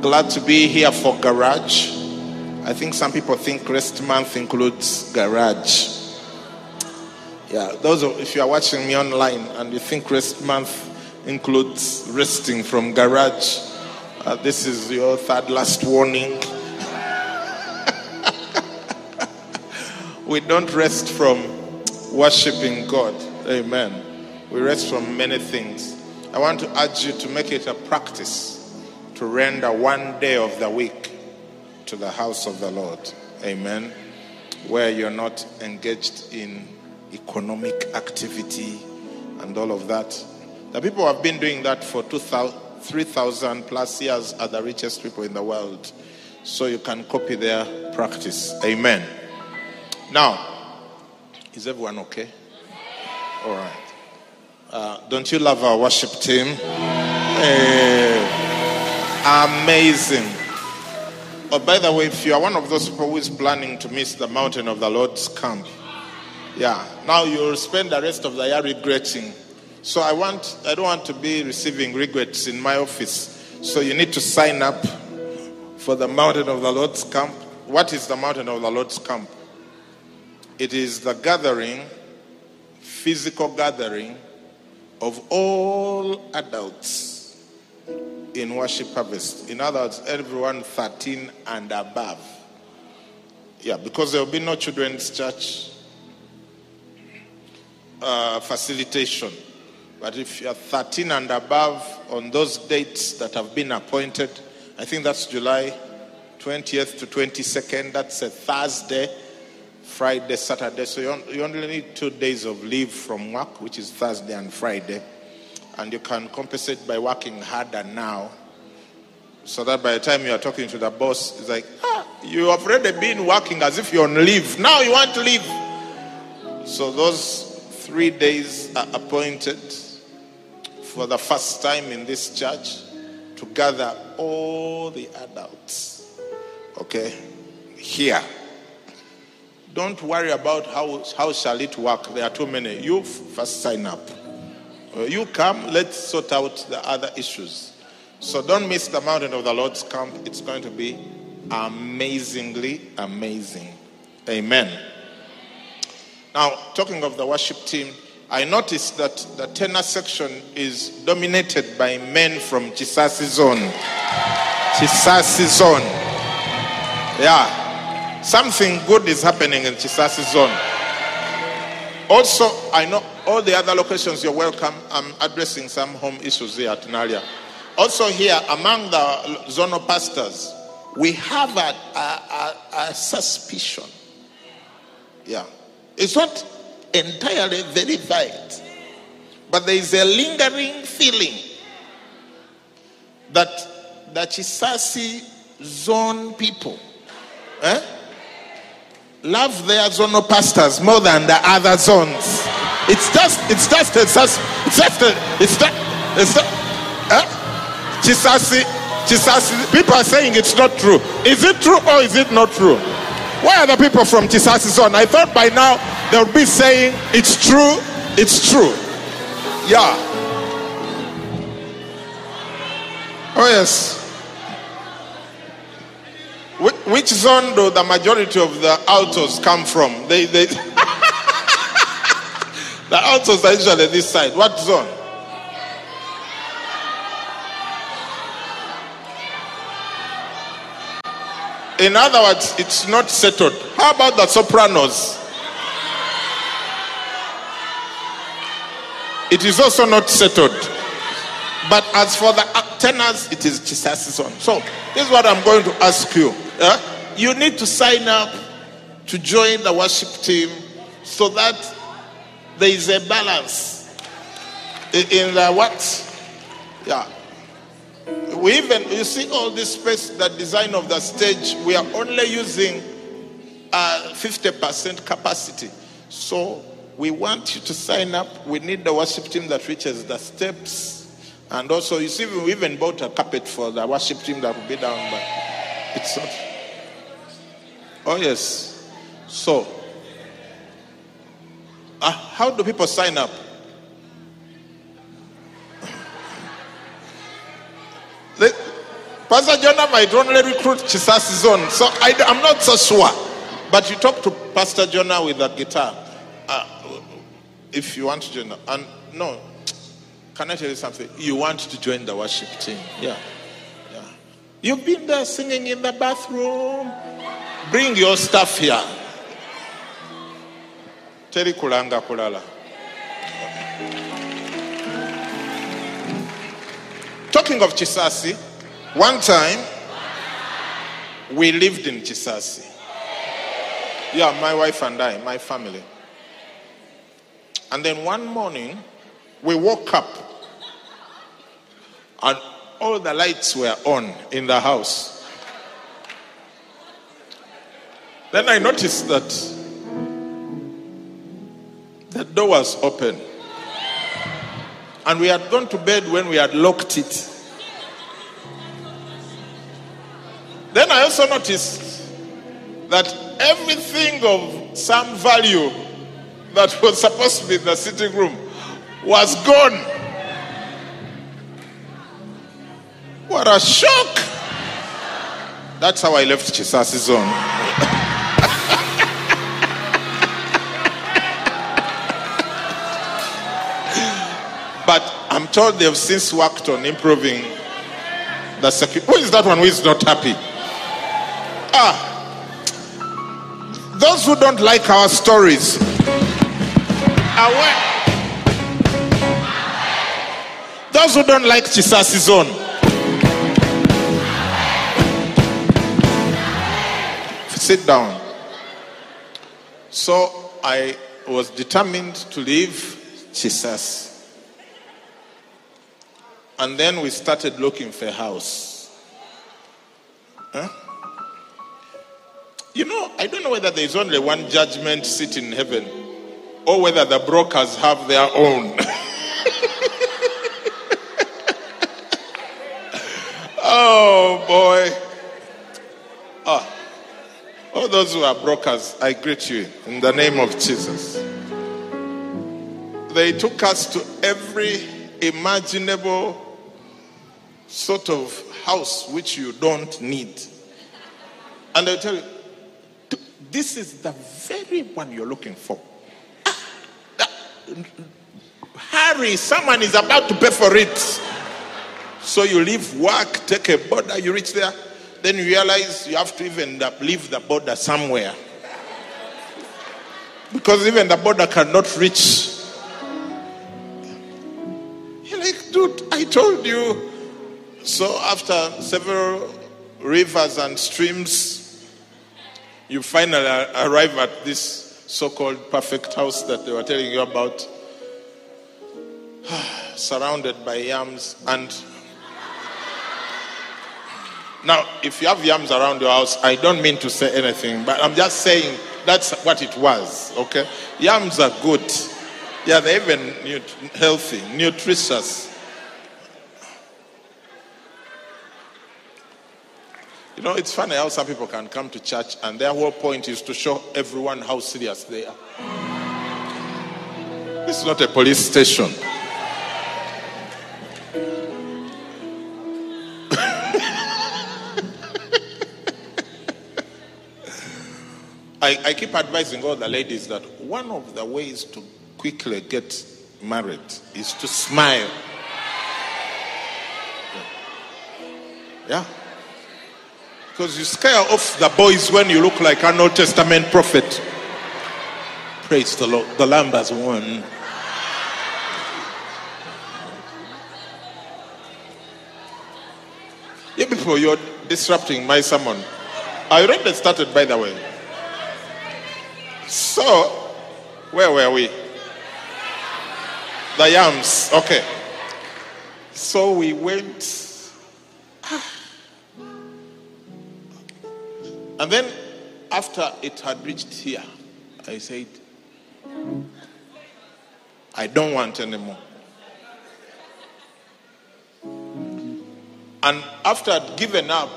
Glad to be here for Garage. I think some people think Rest Month includes Garage. Yeah, those of, if you are watching me online and you think Rest Month includes resting from Garage, uh, this is your third last warning. we don't rest from worshiping God. Amen. We rest from many things. I want to urge you to make it a practice to render one day of the week to the house of the Lord. Amen. Where you're not engaged in economic activity and all of that. The people have been doing that for 3,000 plus years are the richest people in the world. So you can copy their practice. Amen. Now, is everyone okay? All right. Uh, don't you love our worship team? Hey. Amazing. Oh, by the way, if you are one of those people who is planning to miss the mountain of the Lord's camp, yeah, now you'll spend the rest of the year regretting. So I want, I don't want to be receiving regrets in my office. So you need to sign up for the mountain of the Lord's camp. What is the mountain of the Lord's camp? It is the gathering, physical gathering of all adults in worship harvest. In other words, everyone 13 and above. Yeah, because there will be no children's church uh, facilitation. But if you are 13 and above on those dates that have been appointed, I think that's July 20th to 22nd, that's a Thursday, Friday, Saturday. So you only need two days of leave from work, which is Thursday and Friday and you can compensate by working harder now. So that by the time you are talking to the boss it's like ah, you have already been working as if you're on leave. Now you want to leave. So those three days are appointed for the first time in this church to gather all the adults okay here. Don't worry about how, how shall it work. There are too many. You first sign up Uh, you come, let's sort out the other issues. So don't miss the mountain of the Lord's camp. It's going to be amazingly amazing. Amen. Now, talking of the worship team, I noticed that the tenor section is dominated by men from Kisaasi zone. Kisaasi zone. Yeah. Something good is happening in Kisaasi zone. Also, I know all the other locations you're welcome. I'm addressing some home issues here at Naalya. Also, here among the zonal pastors, we have a, a, a, a suspicion. Yeah. It's not entirely verified, but there is a lingering feeling that the Kisaasi zone people, eh? love their zonal pastors more than the other zones. It's just, it's just, it's just, it's just, it's just, it's just, eh? People are saying it's not true. Is it true or is it not true? Why are the people from Kisaasi zone? I thought by now they would be saying it's true, it's true. Yeah. Oh, yes. Which zone do the majority of the altos come from? They, they the altos are usually this side. What zone? In other words, it's not settled. How about the sopranos? It is also not settled. But as for the tenors, it is Kisaasi zone. So, this is what I'm going to ask you. Uh, you need to sign up to join the worship team so that there is a balance in the what? Yeah. we even, you see all this space, the design of the stage, we are only using uh, 50% capacity. So we want you to sign up. We need the worship team that reaches the steps. And also, you see, we even bought a carpet for the worship team that will be down, but it's not. Oh, yes. So, uh, how do people sign up? Pastor Jonah might only recruit Kisaasi Zone, so I, am not so sure. But you talk to Pastor Jonah with that guitar, uh, if you want to join. And no, can I tell you something? You want to join the worship team, yeah, yeah. You've been there singing in the bathroom. Bring your stuff here. Teri kulanga kulala. Talking of Kisaasi, one time we lived in Kisaasi. Yeah, my wife and I, my family. And then one morning, we woke up and all the lights were on in the house. Then I noticed that the door was open. And we had gone to bed when we had locked it. Then I also noticed that everything of some value that was supposed to be in the sitting room was gone. What a shock! That's how I left Kisaasi Zone. but I'm told they've since worked on improving the security. Who is that one who is not happy? Ah, those who don't like our stories. Those who don't like Kisaasi Zone, sit down. So I was determined to leave Jesus. And then we started looking for a house. Huh? You know, I don't know whether there's only one judgment seat in heaven or whether the brokers have their own. oh boy. Ah. All those who are brokers, I greet you in the name of Jesus. They took us to every imaginable sort of house which you don't need. And they tell you, this is the very one you're looking for. Ah, hurry, someone is about to pay for it. So you leave work, take a boda, you reach there. Then you realize you have to even leave the boda somewhere. Because even the boda cannot reach. You're like, dude, I told you. So after several rivers and streams, you finally arrive at this so called perfect house that they were telling you about, surrounded by yams and now, if you have yams around your house, I don't mean to say anything, but I'm just saying that's what it was, okay? Yams are good. Yeah, they're even nut- healthy, nutritious. You know, it's funny how some people can come to church and their whole point is to show everyone how serious they are. This is not a police station. I, I keep advising all the ladies that one of the ways to quickly get married is to smile. Yeah. Because you scare off the boys when you look like an Old Testament prophet. Praise the Lord. The Lamb has won. You people, you're disrupting my sermon. I already started, by the way. So, where were we? The yams. Okay. So we went ah, And then after it had reached here, I said, I don't want anymore. And after I'd given up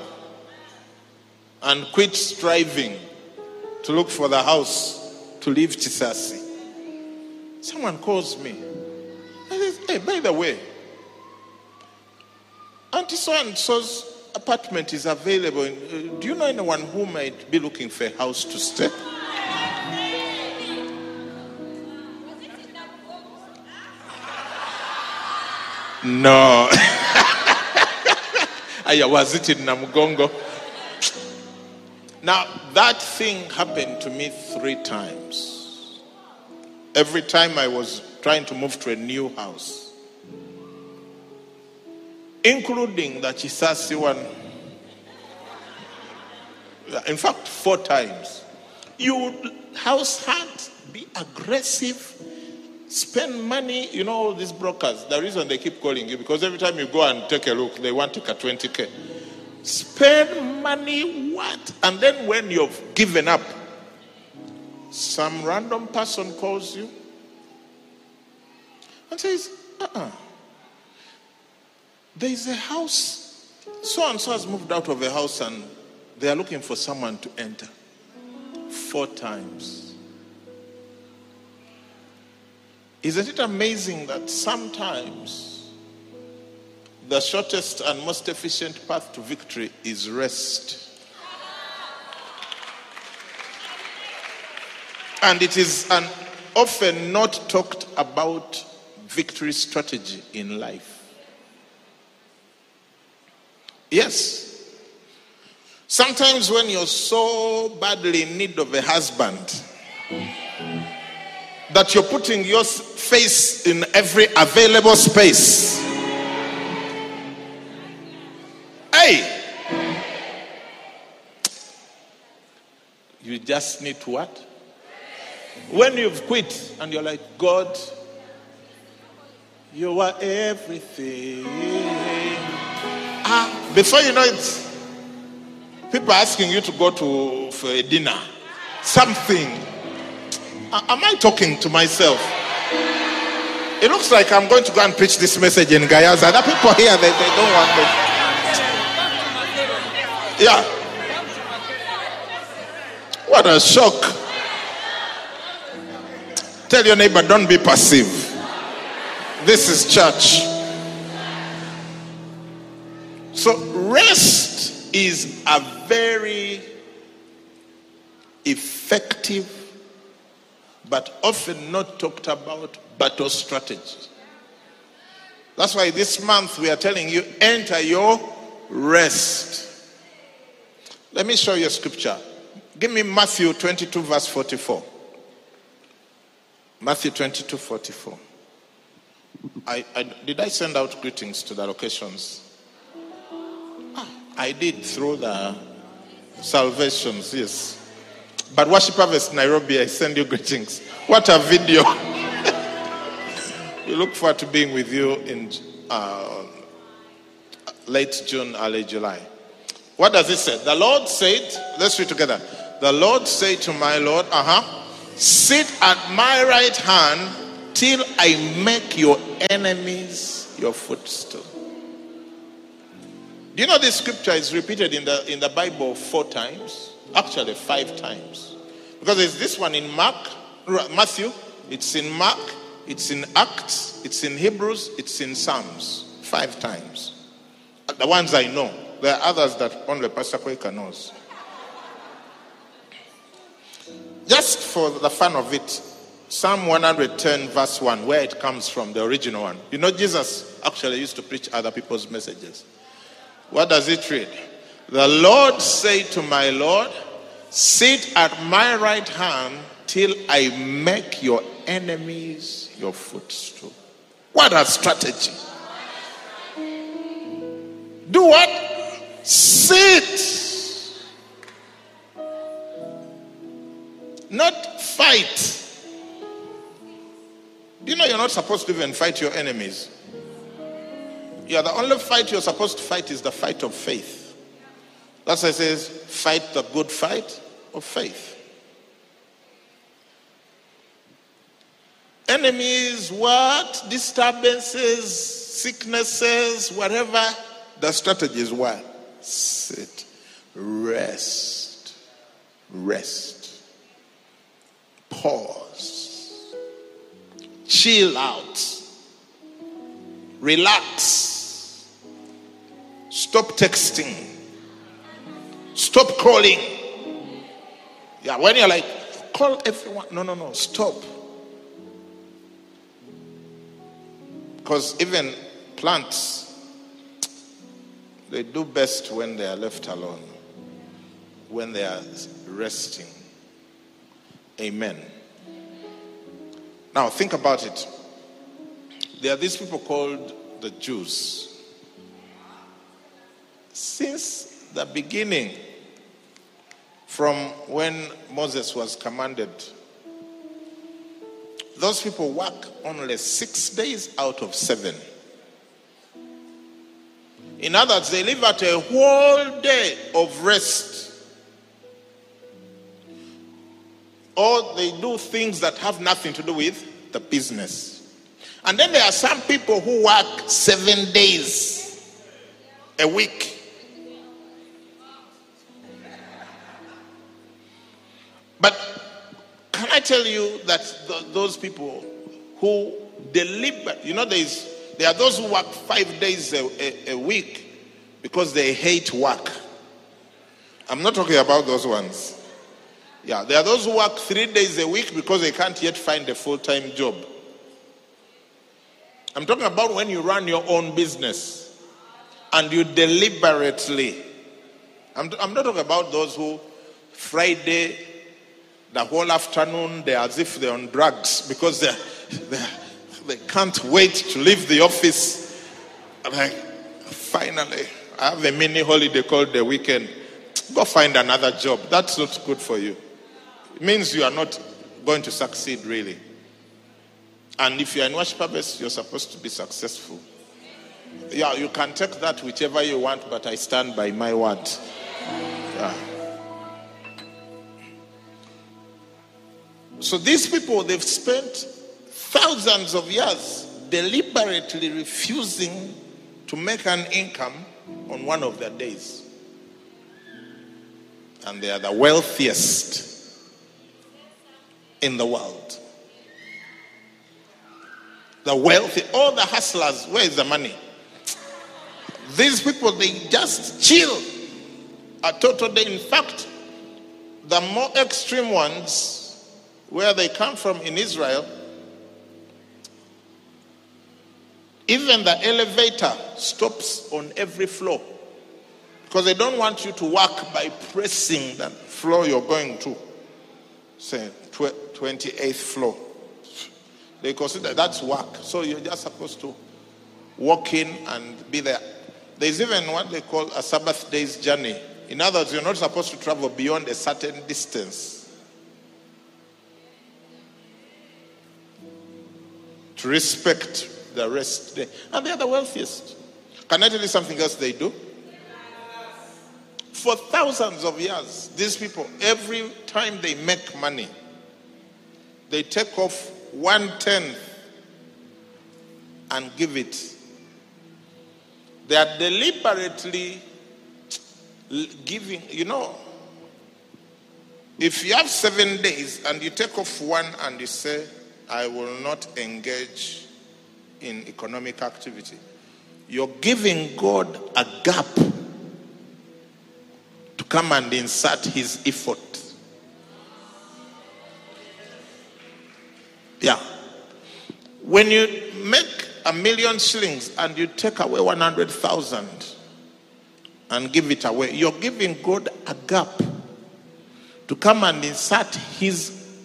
and quit striving to look for the house to leave Kisaasi, someone calls me. I says, Hey, by the way, Auntie so and so's apartment is available. Uh, do you know anyone who might be looking for a house to stay? No. Aya, was it in Namugongo? Now, that thing happened to me three times. Every time I was trying to move to a new house, including the Kisaasi one. In fact, four times. You house hunt, be aggressive, spend money. You know, all these brokers, the reason they keep calling you, because every time you go and take a look, they want to cut 20K. Spend money, what? And then when you've given up, some random person calls you and says, uh uh There is a house. So and so has moved out of a house and they are looking for someone to enter. Four times. Isn't it amazing that sometimes the shortest and most efficient path to victory is rest? And it is an often not talked about victory strategy in life. Yes. Sometimes when you're so badly in need of a husband that you're putting your face in every available space. Hey! You just need to what? When you've quit and you're like, God, you are everything. Before you know it, people are asking you to go to for a dinner. Something. Am I talking to myself? It looks like I'm going to go and preach this message in Gayaza. There people here, they, they don't want me. Yeah. What a shock. Tell your neighbor, don't be passive. This is church. So, rest is a very effective but often not talked about battle strategy. That's why this month we are telling you enter your rest. Let me show you a scripture. Give me Matthew 22, verse 44. Matthew 22, 44. I, I, did I send out greetings to the locations? I did through the salvations, yes. But Worship Harvest Nairobi, I send you greetings. What a video. we look forward to being with you in uh, late June, early July. What does it say? The Lord said, let's read together. The Lord said to my Lord, uh huh. Sit at my right hand till I make your enemies your footstool. Do you know this scripture is repeated in the in the Bible four times? Actually, five times. Because there's this one in Mark, Matthew, it's in Mark, it's in Acts, it's in Hebrews, it's in Psalms. Five times. The ones I know. There are others that only Pastor Quaker knows. Just for the fun of it, Psalm 110, verse 1, where it comes from, the original one. You know, Jesus actually used to preach other people's messages. What does it read? The Lord said to my Lord, Sit at my right hand till I make your enemies your footstool. What a strategy! Do what? Sit. Not fight. Do you know you're not supposed to even fight your enemies? Yeah, the only fight you're supposed to fight is the fight of faith. That's why it says, fight the good fight of faith. Enemies, what? Disturbances, sicknesses, whatever. The strategy is what? Sit, rest, rest, pause, chill out, relax, stop texting, stop calling. Yeah, when you're like, call everyone. No, no, no, stop. Because even plants, they do best when they are left alone, when they are resting. Amen. Now, think about it. There are these people called the Jews. Since the beginning, from when Moses was commanded those people work only six days out of seven. In other words, they live at a whole day of rest. Or they do things that have nothing to do with the business. And then there are some people who work seven days a week. But can I tell you that th- those people who deliver, you know, there, is, there are those who work five days a, a, a week because they hate work. I'm not talking about those ones. Yeah, there are those who work three days a week because they can't yet find a full time job. I'm talking about when you run your own business and you deliberately. I'm, I'm not talking about those who Friday the whole afternoon they're as if they're on drugs because they're, they're, they can't wait to leave the office. Like, finally, I have a mini holiday called the weekend. Go find another job. That's not good for you. It means you are not going to succeed, really. And if you're in worship service, you're supposed to be successful. Yeah, you can take that whichever you want, but I stand by my word. Yeah. So these people, they've spent thousands of years deliberately refusing to make an income on one of their days. And they are the wealthiest in the world. The wealthy, all the hustlers, where is the money? These people, they just chill a total day. In fact, the more extreme ones, where they come from in Israel, even the elevator stops on every floor because they don't want you to work by pressing the floor you're going to, say 28th floor. They consider that's work. So you're just supposed to walk in and be there. There's even what they call a Sabbath day's journey. In other words, you're not supposed to travel beyond a certain distance. To respect the rest. And they are the wealthiest. Can I tell you something else they do? For thousands of years, these people, every time they make money, they take off one tenth and give it. They are deliberately giving, you know, if you have seven days and you take off one and you say, I will not engage in economic activity. You're giving God a gap to come and insert his effort. Yeah. When you make a million shillings and you take away 100,000 and give it away, you're giving God a gap to come and insert his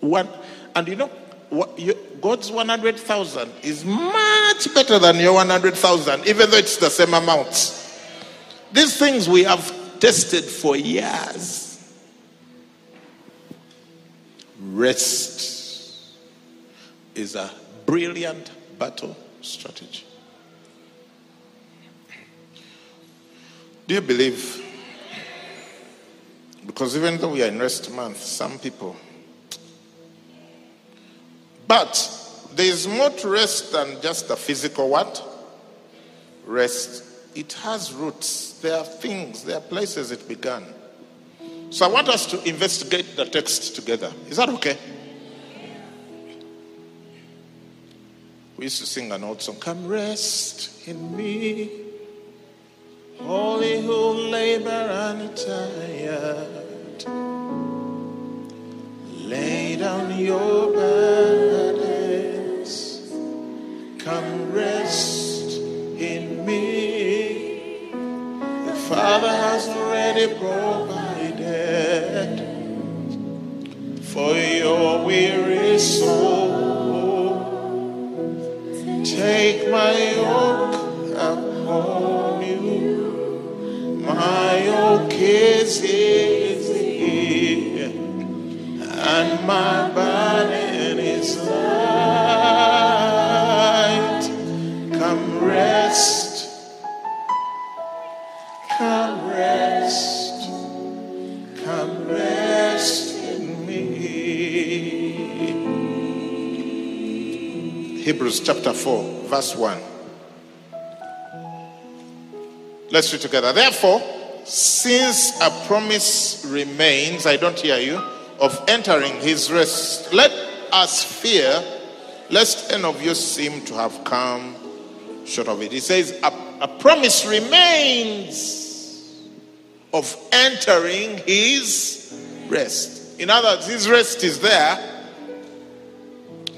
one. And you know, what, God's 100,000 is much better than your 100,000, even though it's the same amount. These things we have tested for years. Rest is a brilliant battle strategy. Do you believe? Because even though we are in rest month, some people. But there is more to rest than just a physical what? Rest. It has roots. There are things, there are places it began. So I want us to investigate the text together. Is that okay? We used to sing an old song Come rest in me. Holy who labor and tired, lay down your burdens. Already provided for your weary soul. Take my yoke upon you. My yoke is easy and my burden Hebrews chapter 4, verse 1. Let's read together. Therefore, since a promise remains, I don't hear you, of entering his rest, let us fear lest any of you seem to have come short of it. He says, a, a promise remains of entering his rest. In other words, his rest is there,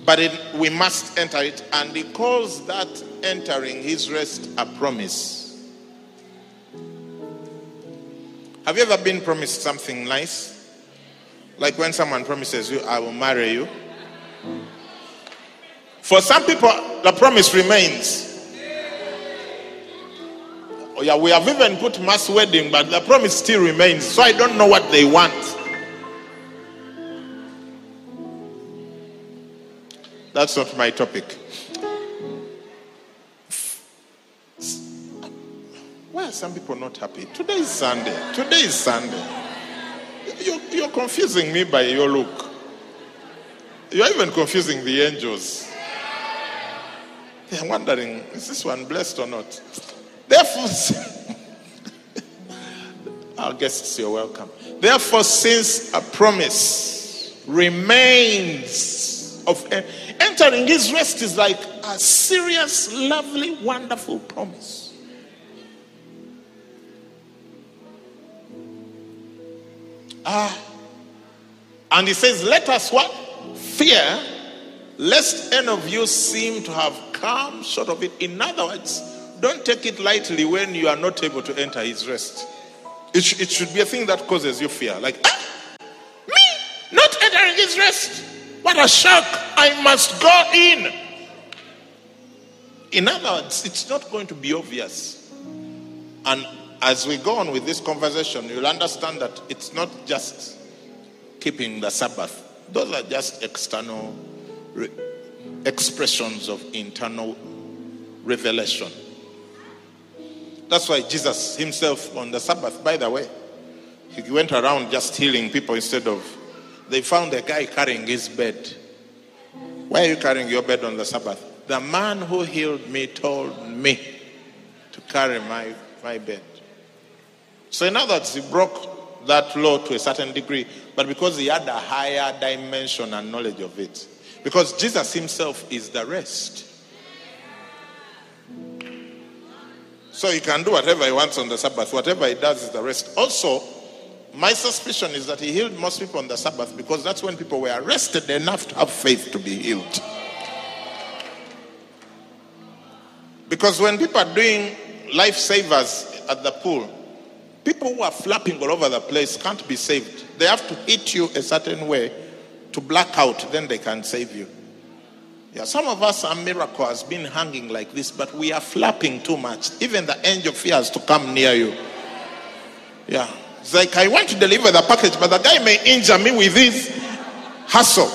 but it, we must enter it, and he calls that entering his rest a promise. Have you ever been promised something nice? Like when someone promises you, I will marry you. For some people, the promise remains. Yeah, we have even put mass wedding, but the promise still remains. So I don't know what they want. That's not my topic. Why are some people not happy? Today is Sunday. Today is Sunday. You're, you're confusing me by your look. You're even confusing the angels. They're wondering, is this one blessed or not? Therefore, our guests, you're welcome. Therefore, since a promise remains of entering his rest is like a serious, lovely, wonderful promise. Ah. And he says, Let us what? Fear, lest any of you seem to have come short of it. In other words, don't take it lightly when you are not able to enter his rest. It, sh- it should be a thing that causes you fear. Like, ah, me not entering his rest. What a shock. I must go in. In other words, it's not going to be obvious. And as we go on with this conversation, you'll understand that it's not just keeping the Sabbath, those are just external re- expressions of internal revelation. That's why Jesus himself on the Sabbath, by the way, he went around just healing people instead of. They found a guy carrying his bed. Why are you carrying your bed on the Sabbath? The man who healed me told me to carry my, my bed. So, in other words, he broke that law to a certain degree, but because he had a higher dimension and knowledge of it. Because Jesus himself is the rest. So he can do whatever he wants on the Sabbath. Whatever he does is the rest. Also, my suspicion is that he healed most people on the Sabbath because that's when people were rested enough to have faith to be healed. Because when people are doing lifesavers at the pool, people who are flapping all over the place can't be saved. They have to hit you a certain way to black out, then they can save you. Yeah, some of us, our miracle has been hanging like this, but we are flapping too much. Even the angel fears to come near you. Yeah. It's like I want to deliver the package, but the guy may injure me with this hustle.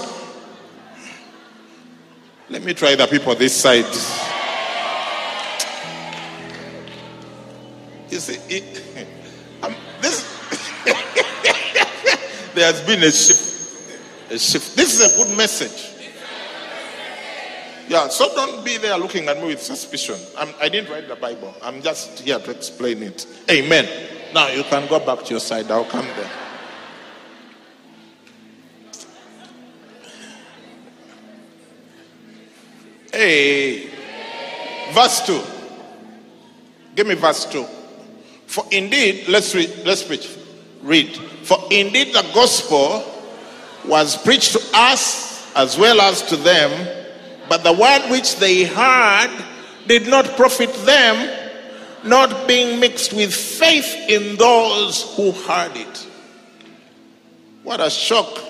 Let me try the people this side. You see, it, um, this there has been a shift. A shift. This is a good message. Yeah, so don't be there looking at me with suspicion. I'm, I did not write the Bible. I'm just here to explain it. Amen. Now you can go back to your side. I'll come there. Hey. Verse 2. Give me verse 2. For indeed, let's read, let's preach. Read. For indeed the gospel was preached to us as well as to them but the word which they heard did not profit them, not being mixed with faith in those who heard it. What a shock.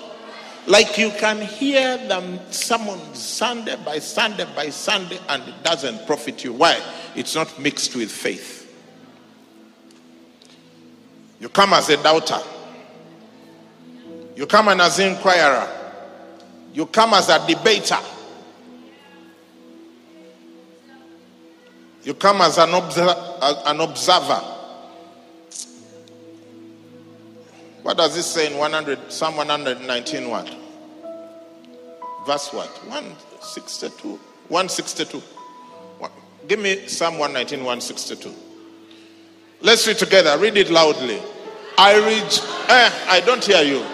Like you can hear them summoned Sunday by Sunday by Sunday, and it doesn't profit you. Why? It's not mixed with faith. You come as a doubter, you come as an inquirer, you come as a debater. You come as an, an observer. What does it say in 100, Psalm 119 what? Verse what? 162. 162. Give me Psalm 119, 162. Let's read together. Read it loudly. I read. Eh, I don't hear you.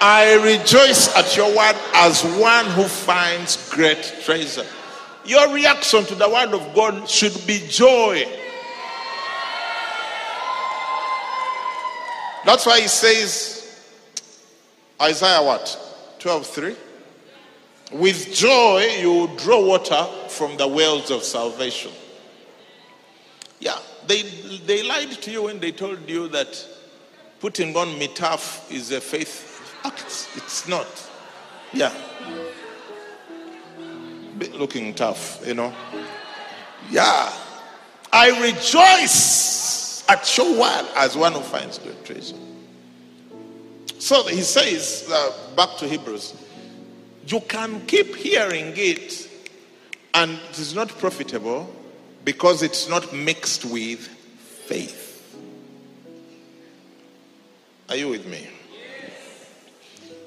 I rejoice at your word as one who finds great treasure. Your reaction to the word of God should be joy. That's why he says, Isaiah what? 12 3. With joy you will draw water from the wells of salvation. Yeah, they, they lied to you when they told you that putting on mitaf is a faith act. It's not. Yeah looking tough, you know. Yeah. I rejoice at your word as one who finds great treasure. So he says, uh, back to Hebrews, you can keep hearing it and it is not profitable because it's not mixed with faith. Are you with me?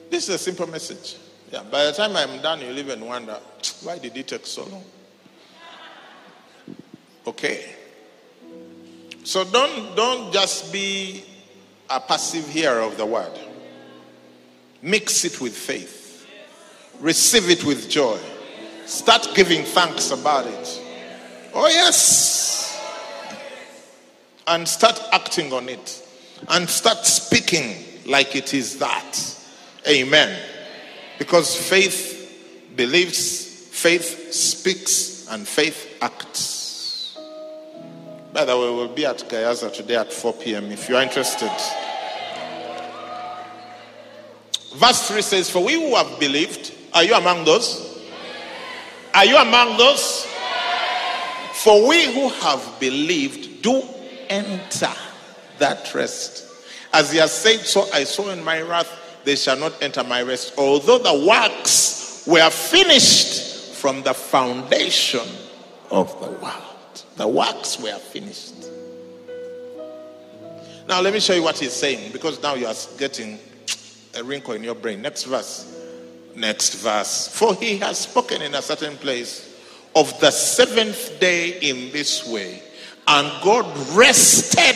This is a simple message. Yeah, by the time I'm done, you'll even wonder why did it take so long? Okay. So don't don't just be a passive hearer of the word. Mix it with faith. Receive it with joy. Start giving thanks about it. Oh yes. And start acting on it. And start speaking like it is that. Amen. Because faith believes, faith speaks, and faith acts. By the way, we'll be at Gayaza today at 4 p.m. if you are interested. Verse 3 says, For we who have believed, are you among those? Are you among those? For we who have believed do enter that rest. As he has said, so I saw in my wrath they shall not enter my rest. Although the works were finished from the foundation of the world. The works were finished. Now, let me show you what he's saying because now you are getting a wrinkle in your brain. Next verse. Next verse. For he has spoken in a certain place of the seventh day in this way, and God rested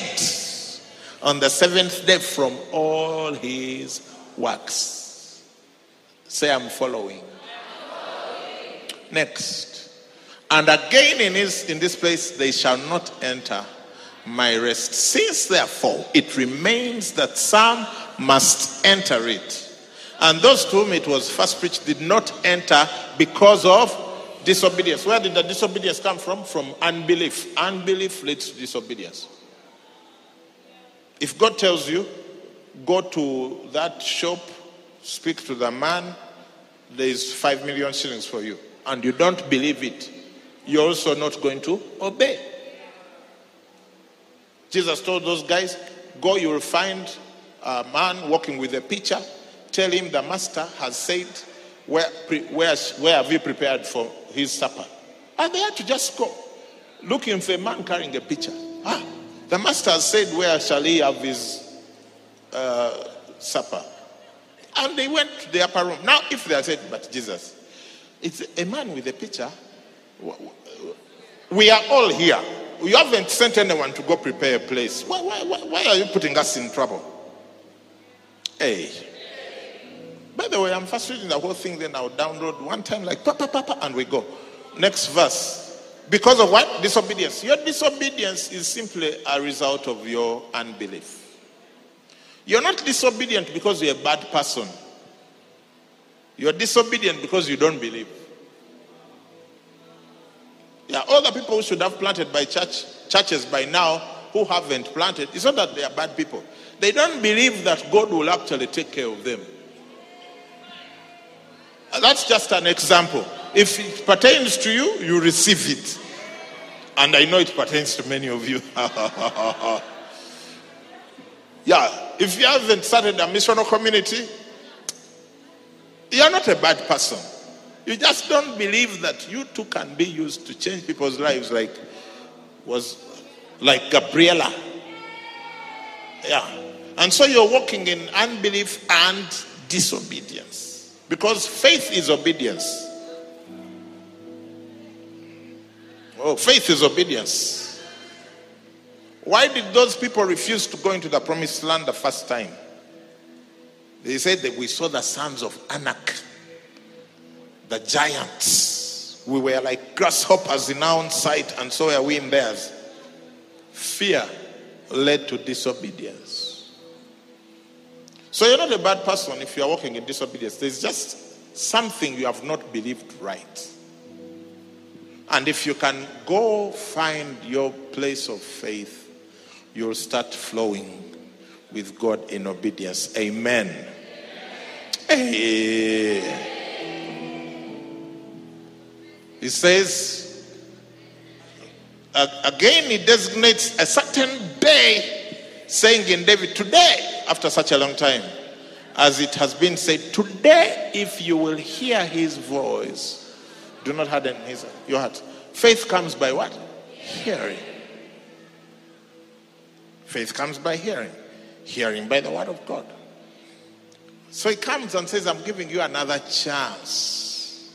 on the seventh day from all his works. Say, I'm following. Next. And again in, this, in this place, they shall not enter my rest. Since therefore it remains that some must enter it. And those to whom it was first preached did not enter because of disobedience. Where did the disobedience come from? From unbelief. Unbelief leads to disobedience. If God tells you, go to that shop, speak to the man, there is five million shillings for you, and you don't believe it, you're also not going to obey. Jesus told those guys, Go, you will find a man walking with a pitcher. Tell him the master has said, Where, where, where have you prepared for his supper? And they had to just go looking for a man carrying a pitcher. Ah, The master said, Where shall he have his uh, supper? And they went to the upper room. Now, if they said, But Jesus, it's a man with a picture. We are all here. You haven't sent anyone to go prepare a place. Why, why, why, why are you putting us in trouble? Hey. By the way, I'm first reading the whole thing, then I'll download one time, like, pa, pa, pa, pa, and we go. Next verse. Because of what? Disobedience. Your disobedience is simply a result of your unbelief. You're not disobedient because you're a bad person. You're disobedient because you don't believe. Yeah, all the people who should have planted by church churches by now who haven't planted, it's not that they are bad people. They don't believe that God will actually take care of them. That's just an example. If it pertains to you, you receive it. And I know it pertains to many of you. yeah, if you haven't started a missional community, you're not a bad person. You just don't believe that you too can be used to change people's lives like was like Gabriela. Yeah. And so you're walking in unbelief and disobedience. Because faith is obedience. Oh, faith is obedience. Why did those people refuse to go into the promised land the first time? They said that we saw the sons of Anak, the giants. We were like grasshoppers in our own sight, and so are we in theirs. Fear led to disobedience. So you're not a bad person if you're walking in disobedience. There's just something you have not believed right. And if you can go find your place of faith, you'll start flowing with God in obedience. Amen. Hey. He says, again, he designates a certain day, saying in David, Today, after such a long time, as it has been said, Today, if you will hear his voice, do not harden his, your heart. Faith comes by what? Hearing. Faith comes by hearing. Hearing by the word of God. So he comes and says, I'm giving you another chance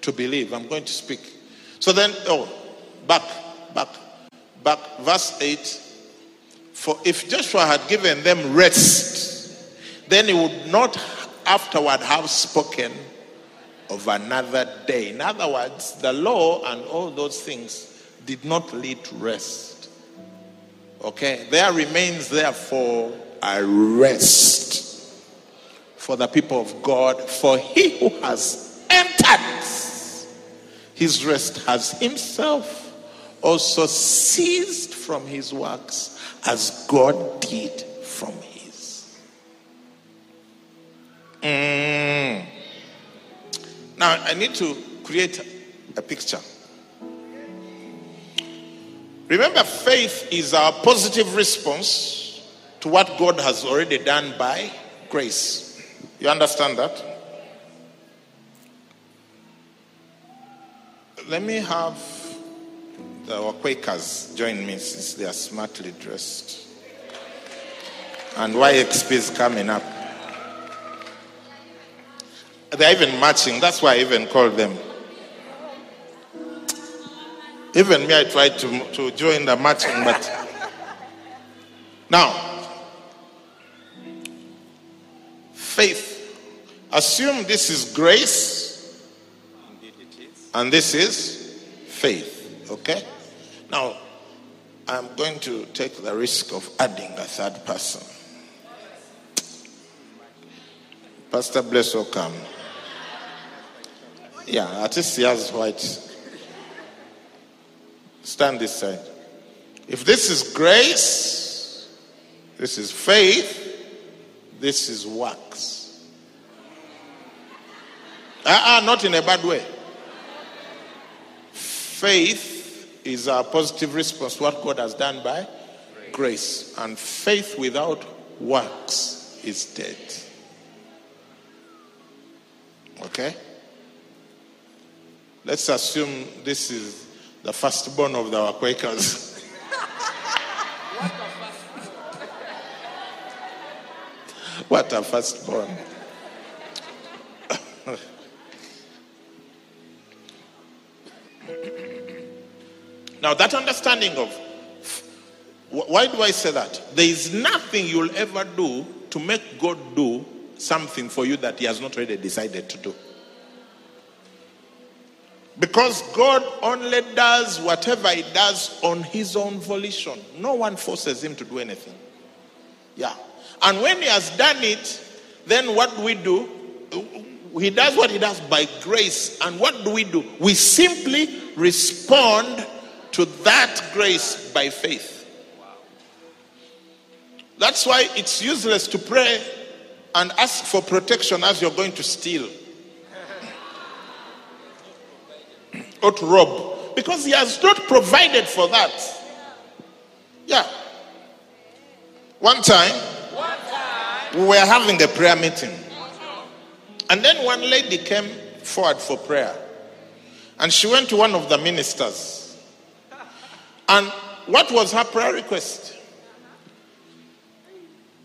to believe. I'm going to speak. So then, oh, back, back, back, verse 8. For if Joshua had given them rest, then he would not afterward have spoken of another day. In other words, the law and all those things did not lead to rest. Okay? There remains, therefore, a rest for the people of God. For he who has entered his rest has himself also ceased from his works as God did from his. Mm. Now, I need to create a picture. Remember, faith is our positive response to what God has already done by grace. You understand that? Let me have the Quakers join me since they are smartly dressed. And YXP is coming up. They're even matching. That's why I even called them. Even me, I tried to, to join the matching, but now, faith. Assume this is grace, and this is faith. Okay? Now, I'm going to take the risk of adding a third person. Pastor Bless will come. Yeah, at least he has white. Stand this side. If this is grace, this is faith, this is works. Ah, uh-uh, not in a bad way. Faith is a positive response to what God has done by grace. And faith without works is dead. Okay? Let's assume this is the firstborn of our Quakers. what a firstborn. now, that understanding of why do I say that? There is nothing you'll ever do to make God do something for you that He has not already decided to do. Because God only does whatever He does on His own volition. No one forces Him to do anything. Yeah. And when He has done it, then what do we do? He does what He does by grace. And what do we do? We simply respond to that grace by faith. That's why it's useless to pray and ask for protection as you're going to steal to rob because he has not provided for that. Yeah. One time, one time. we were having a prayer meeting. And then one lady came forward for prayer. And she went to one of the ministers. And what was her prayer request?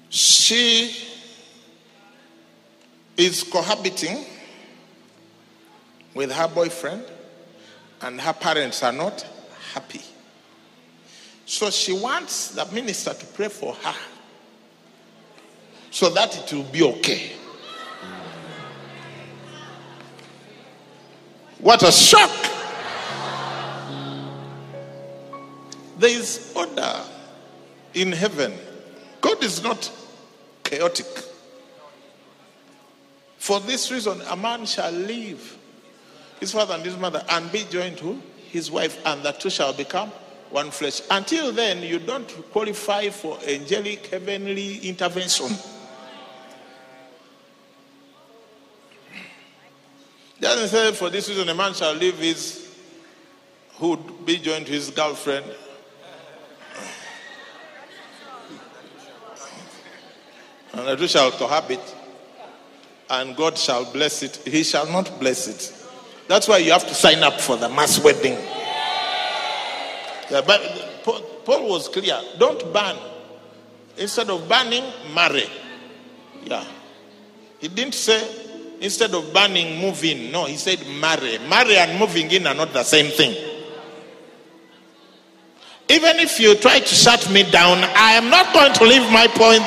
She is cohabiting with her boyfriend, and her parents are not happy. So she wants the minister to pray for her so that it will be okay. What a shock! There is order in heaven. God is not chaotic. For this reason, a man shall leave his father and his mother and be joined to his wife, and the two shall become one flesh. Until then, you don't qualify for angelic heavenly intervention. doesn't say for this reason a man shall leave his who be joined to his girlfriend and the two shall cohabit, and God shall bless it. He shall not bless it. That's why you have to sign up for the mass wedding. Yeah, but Paul was clear. Don't ban. Instead of banning, marry. Yeah. He didn't say instead of banning, move in. No, he said marry. Marry and moving in are not the same thing. Even if you try to shut me down, I am not going to leave my point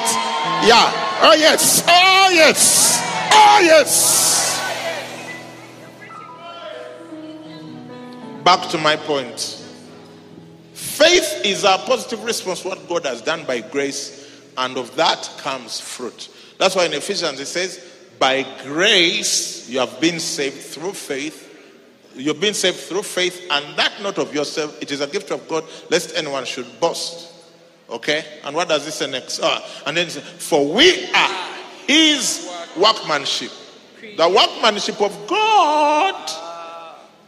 yeah. Oh, yes. Oh, yes. Oh, yes. Back to my point. Faith is a positive response what God has done by grace, and of that comes fruit. That's why in Ephesians it says, By grace you have been saved through faith. You've been saved through faith, and that not of yourself, it is a gift of God, lest anyone should boast. Okay? And what does this say next? Uh, and then, for we are his workmanship. The workmanship of God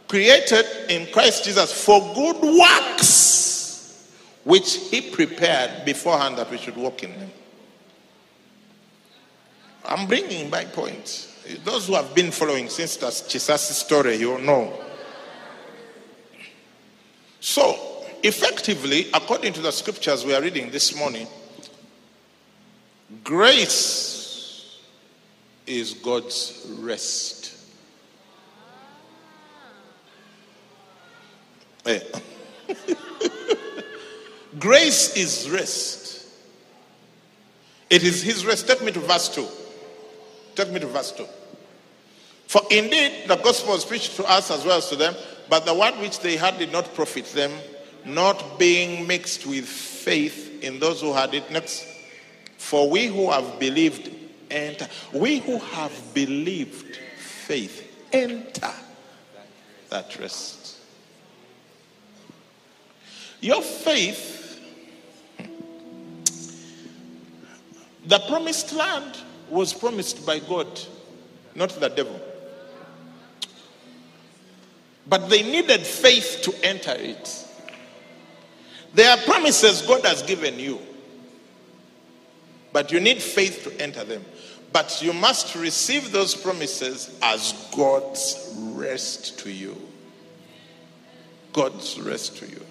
created in Christ Jesus for good works, which he prepared beforehand that we should walk in them. I'm bringing my point. Those who have been following since Kisaasi story, you know. So, effectively, according to the scriptures we are reading this morning, grace is God's rest. Eh. grace is rest. It is his rest. Take me to verse 2. Take me to verse 2. For indeed, the gospel was preached to us as well as to them, but the word which they had did not profit them not being mixed with faith in those who had it. Next. For we who have believed enter. We who have believed faith enter that rest. Your faith, the promised land was promised by God, not the devil. But they needed faith to enter it. There are promises God has given you, but you need faith to enter them. But you must receive those promises as God's rest to you. God's rest to you.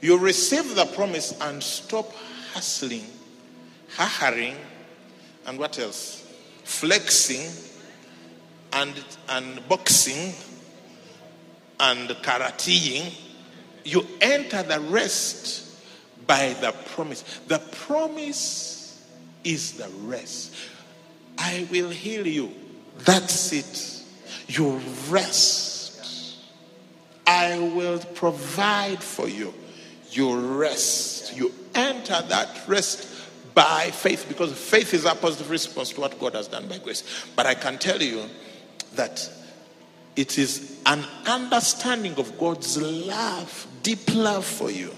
You receive the promise and stop hustling ha and what else? Flexing and, and boxing and karateing, you enter the rest by the promise. The promise is the rest. I will heal you. That's it. You rest. I will provide for you. You rest. You enter that rest by faith because faith is a positive response to what God has done by grace. But I can tell you that it is an understanding of God's love, deep love for you,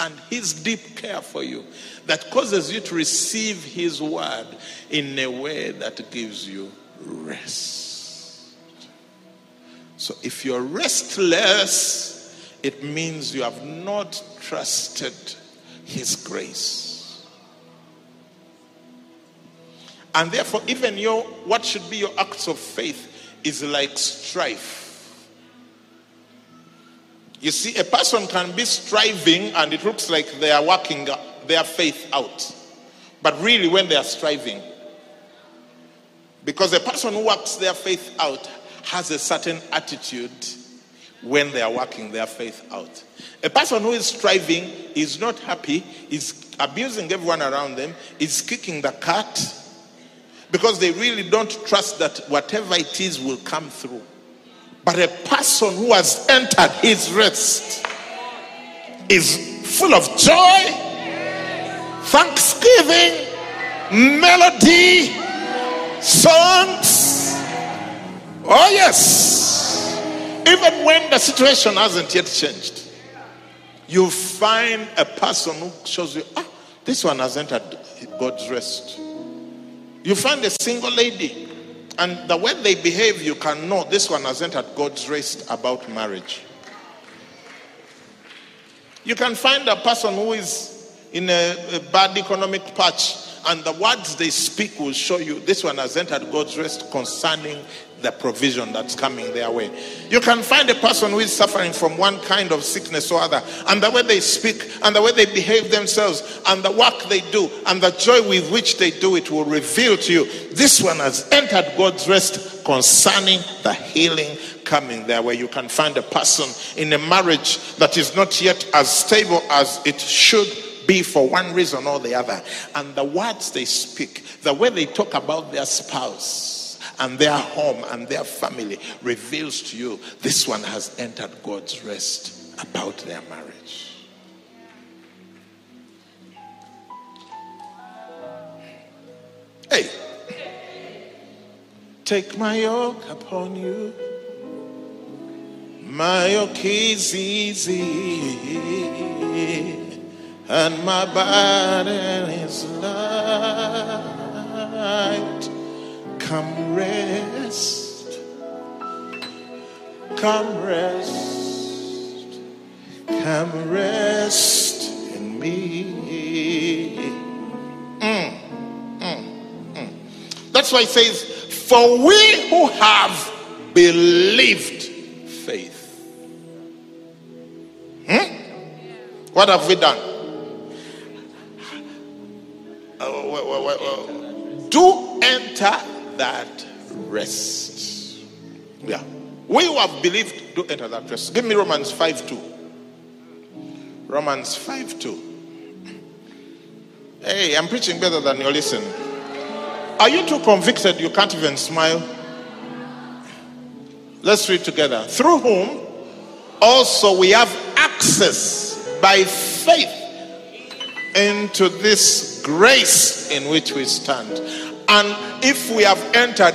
and His deep care for you that causes you to receive His word in a way that gives you rest. So if you're restless, it means you have not trusted His grace. And therefore, even your what should be your acts of faith is like strife. You see, a person can be striving and it looks like they are working their faith out. But really, when they are striving, because a person who works their faith out has a certain attitude when they are working their faith out. A person who is striving is not happy, is abusing everyone around them, is kicking the cat, because they really don't trust that whatever it is will come through. But a person who has entered his rest is full of joy, thanksgiving, melody, songs. Oh, yes. Even when the situation hasn't yet changed, you find a person who shows you, ah, this one has entered God's rest. You find a single lady, and the way they behave, you can know this one has entered God's rest about marriage. You can find a person who is in a, a bad economic patch, and the words they speak will show you this one has entered God's rest concerning the provision that's coming their way. You can find a person who is suffering from one kind of sickness or other, and the way they speak, and the way they behave themselves, and the work they do, and the joy with which they do it will reveal to you this one has entered God's rest concerning the healing coming there. Where you can find a person in a marriage that is not yet as stable as it should be for one reason or the other, and the words they speak, the way they talk about their spouse and their home and their family reveals to you this one has entered God's rest about their marriage. Hey, take my yoke upon you. My yoke is easy and my burden is light. Come rest. Come rest. Come rest in me. Mm, mm, mm. That's why it says, For we who have believed faith. Hmm? What have we done? Uh, do enter that rest. Yeah. We who have believed do enter that rest. Give me Romans 5 2. Romans 5 2. Hey, I'm preaching better than you listen. Are you too convicted you can't even smile? Let's read together. Through whom also we have access by faith into this grace in which we stand and if we have entered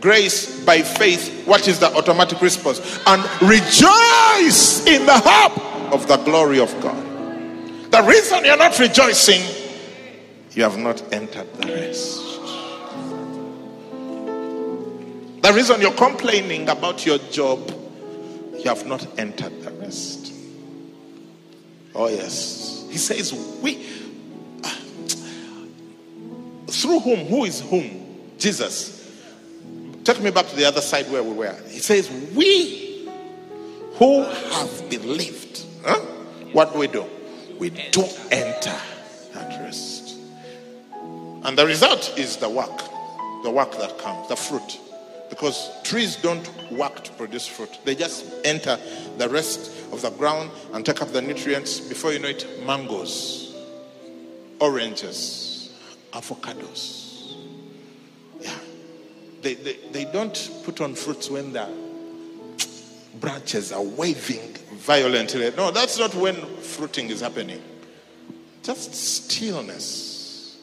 grace by faith, what is the automatic response? And rejoice in the hope of the glory of God. The reason you're not rejoicing, you have not entered the rest. The reason you're complaining about your job, you have not entered the rest. Oh, yes. He says, We through whom? Who is whom? Jesus. Take me back to the other side where we were. He says, We who have believed. Huh? What do we do? We do enter that rest. And the result is the work, the work that comes, the fruit. Because trees don't work to produce fruit, they just enter the rest of the ground and take up the nutrients. Before you know it, mangoes, oranges, avocados. Yeah. They, they, they don't put on fruits when the branches are waving violently. No, that's not when fruiting is happening. Just stillness.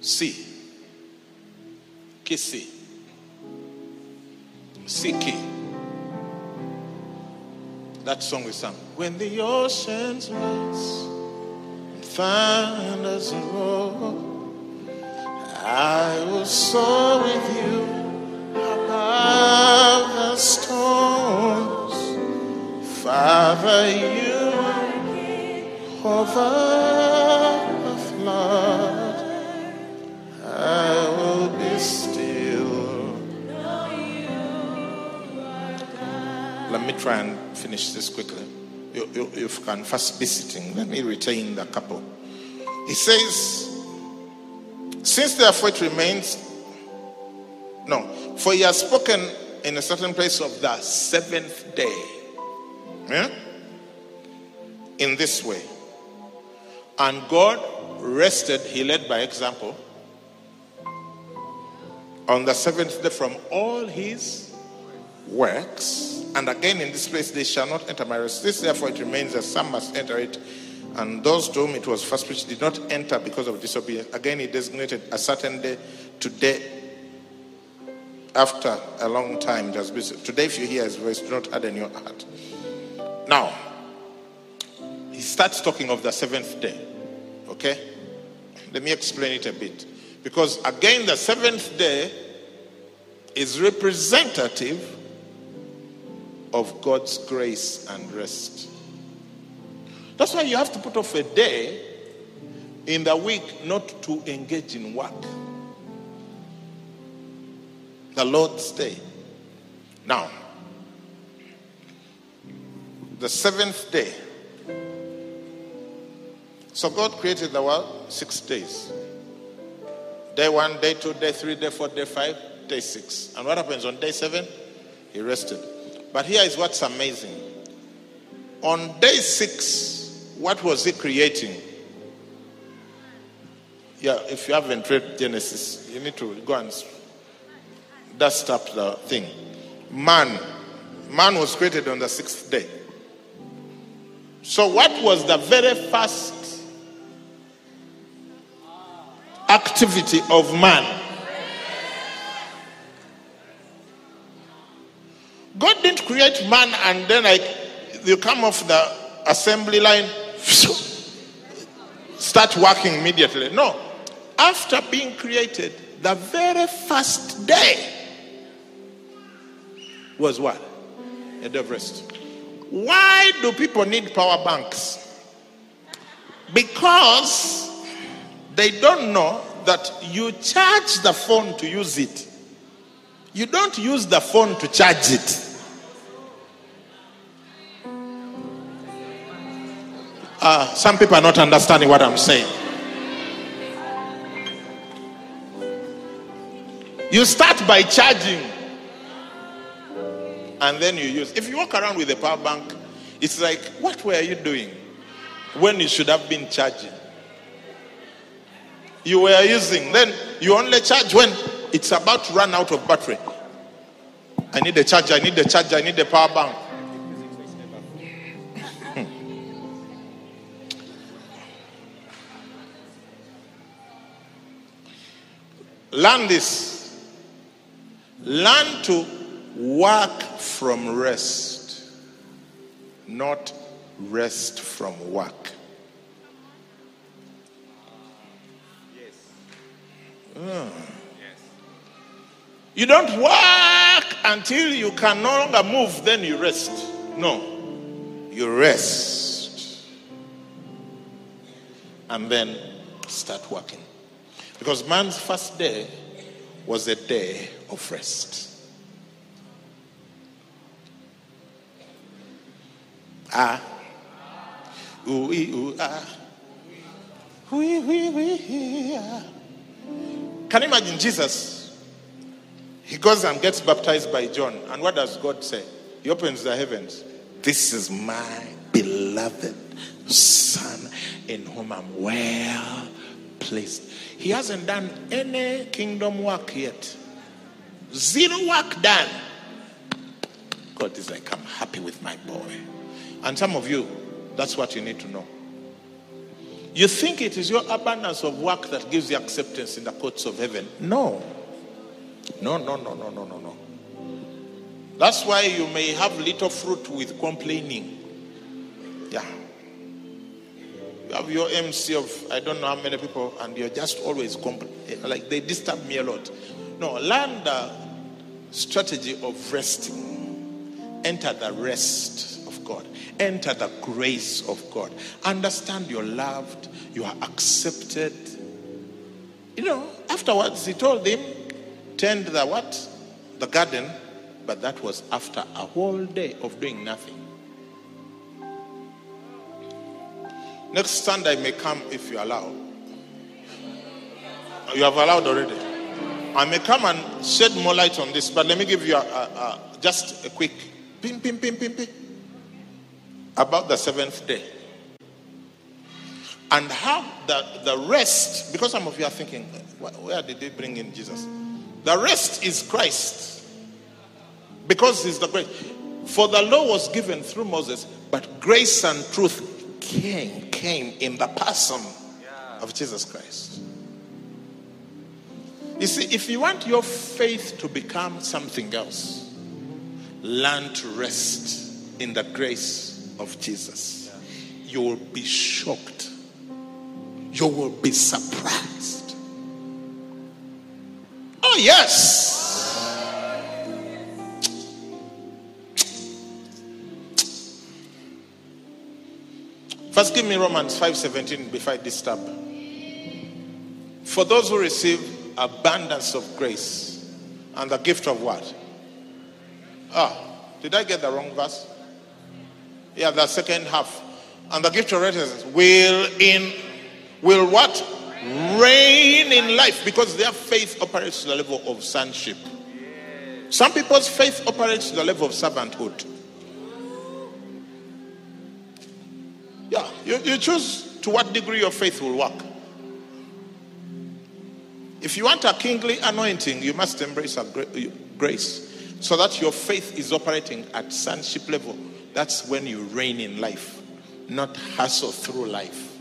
See. Kissy. Siki. That song we sang. When the oceans rise, and thunders roar, I will soar with you above the storms. Father, you over the flood. I will be still. Let me try and finish this quickly. You, you, you can first be sitting. Let me retain the couple. He says, Since therefore it remains, no, for he has spoken in a certain place of the seventh day. Yeah? In this way. And God rested, he led by example, on the seventh day from all his works. And again in this place, they shall not enter my rest. This therefore it remains that some must enter it. And those to whom it was first preached did not enter because of disobedience. Again, he designated a certain day today after a long time. Just today, if you hear his voice, do not add in your heart. Now, he starts talking of the seventh day. Okay? Let me explain it a bit. Because again, the seventh day is representative of God's grace and rest. That's why you have to put off a day in the week not to engage in work. The Lord's day. Now, the seventh day. So God created the world six days. Day one, day two, day three, day four, day five, day six. And what happens on day seven? He rested. But here is what's amazing. On day six, what was he creating? Yeah, if you haven't read Genesis, you need to go and dust up the thing. Man, man was created on the sixth day. So, what was the very first activity of man? God didn't create man and then like you come off the assembly line, start working immediately. No. After being created, the very first day was what? A day of rest. Why do people need power banks? Because they don't know that you charge the phone to use it. You don't use the phone to charge it. Uh, some people are not understanding what I'm saying. You start by charging and then you use. If you walk around with a power bank, it's like, what were you doing when you should have been charging? You were using, then you only charge when it's about to run out of battery. I need a charger, I need a charger, I need a power bank. Learn this. Learn to work from rest, not rest from work. Mm. You don't work until you can no longer move, then you rest. No. You rest. And then start working. Because man's first day was a day of rest. Ah. Ooh, ooh, ah. Wee, wee, wee, ah. Can you imagine Jesus? He goes and gets baptized by John. And what does God say? He opens the heavens. This is my beloved Son in whom I'm well He hasn't done any kingdom work yet. Zero work done. God is like, I'm happy with my boy. And some of you, that's what you need to know. You think it is your abundance of work that gives you acceptance in the courts of heaven. No. No, no, no, no, no, no, no. That's why you may have little fruit with complaining. You have your MC of I don't know how many people, and you're just always complaining. Eh, like they disturb me a lot. No, learn the strategy of resting. Enter the rest of God. Enter the grace of God. Understand you're loved, you are accepted. You know, afterwards he told him, tend the what? The garden. But that was after a whole day of doing nothing. Next Sunday may come if you allow. You have allowed already. I may come and shed more light on this, but let me give you a, a, a, just a quick pim, pim, pim, pim, pim about the seventh day. And how the, the rest, because some of you are thinking, where did they bring in Jesus? The rest is Christ. Because he's the great. For the law was given through Moses, but grace and truth came, came in the person of Jesus Christ. You see, if you want your faith to become something else, learn to rest in the grace of Jesus. You will be shocked. You will be surprised. Oh, yes. First, give me Romans 5:17 before I disturb. For those who receive abundance of grace and the gift of what? Ah, did I get the wrong verse? Yeah, the second half. And the gift of righteousness will in will what? Reign in life because their faith operates to the level of sonship. Some people's faith operates to the level of servanthood. Yeah, you, you choose to what degree your faith will work. If you want a kingly anointing, you must embrace a grace so that your faith is operating at sonship level. That's when you reign in life, not hustle through life.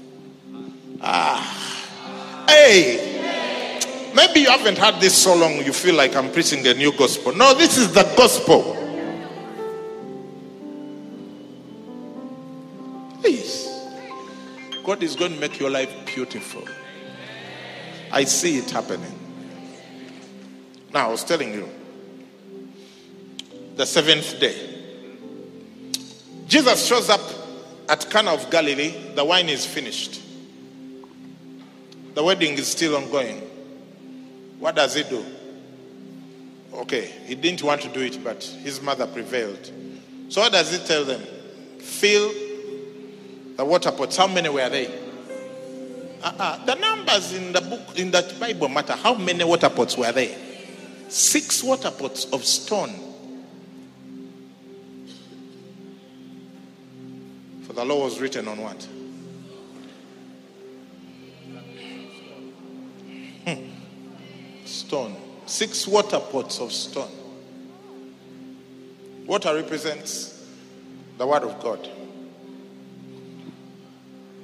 Ah, hey, maybe you haven't had this so long, you feel like I'm preaching a new gospel. No, this is the gospel. God is going to make your life beautiful. I see it happening. Now, I was telling you, the seventh day, Jesus shows up at Cana of Galilee. The wine is finished, the wedding is still ongoing. What does he do? Okay, he didn't want to do it, but his mother prevailed. So, what does he tell them? Fill the water pots, how many were they? Uh-uh. The numbers in the book, in that Bible matter. How many water pots were there? Six water pots of stone. For the law was written on what? Hmm. Stone. Six water pots of stone. Water represents the word of God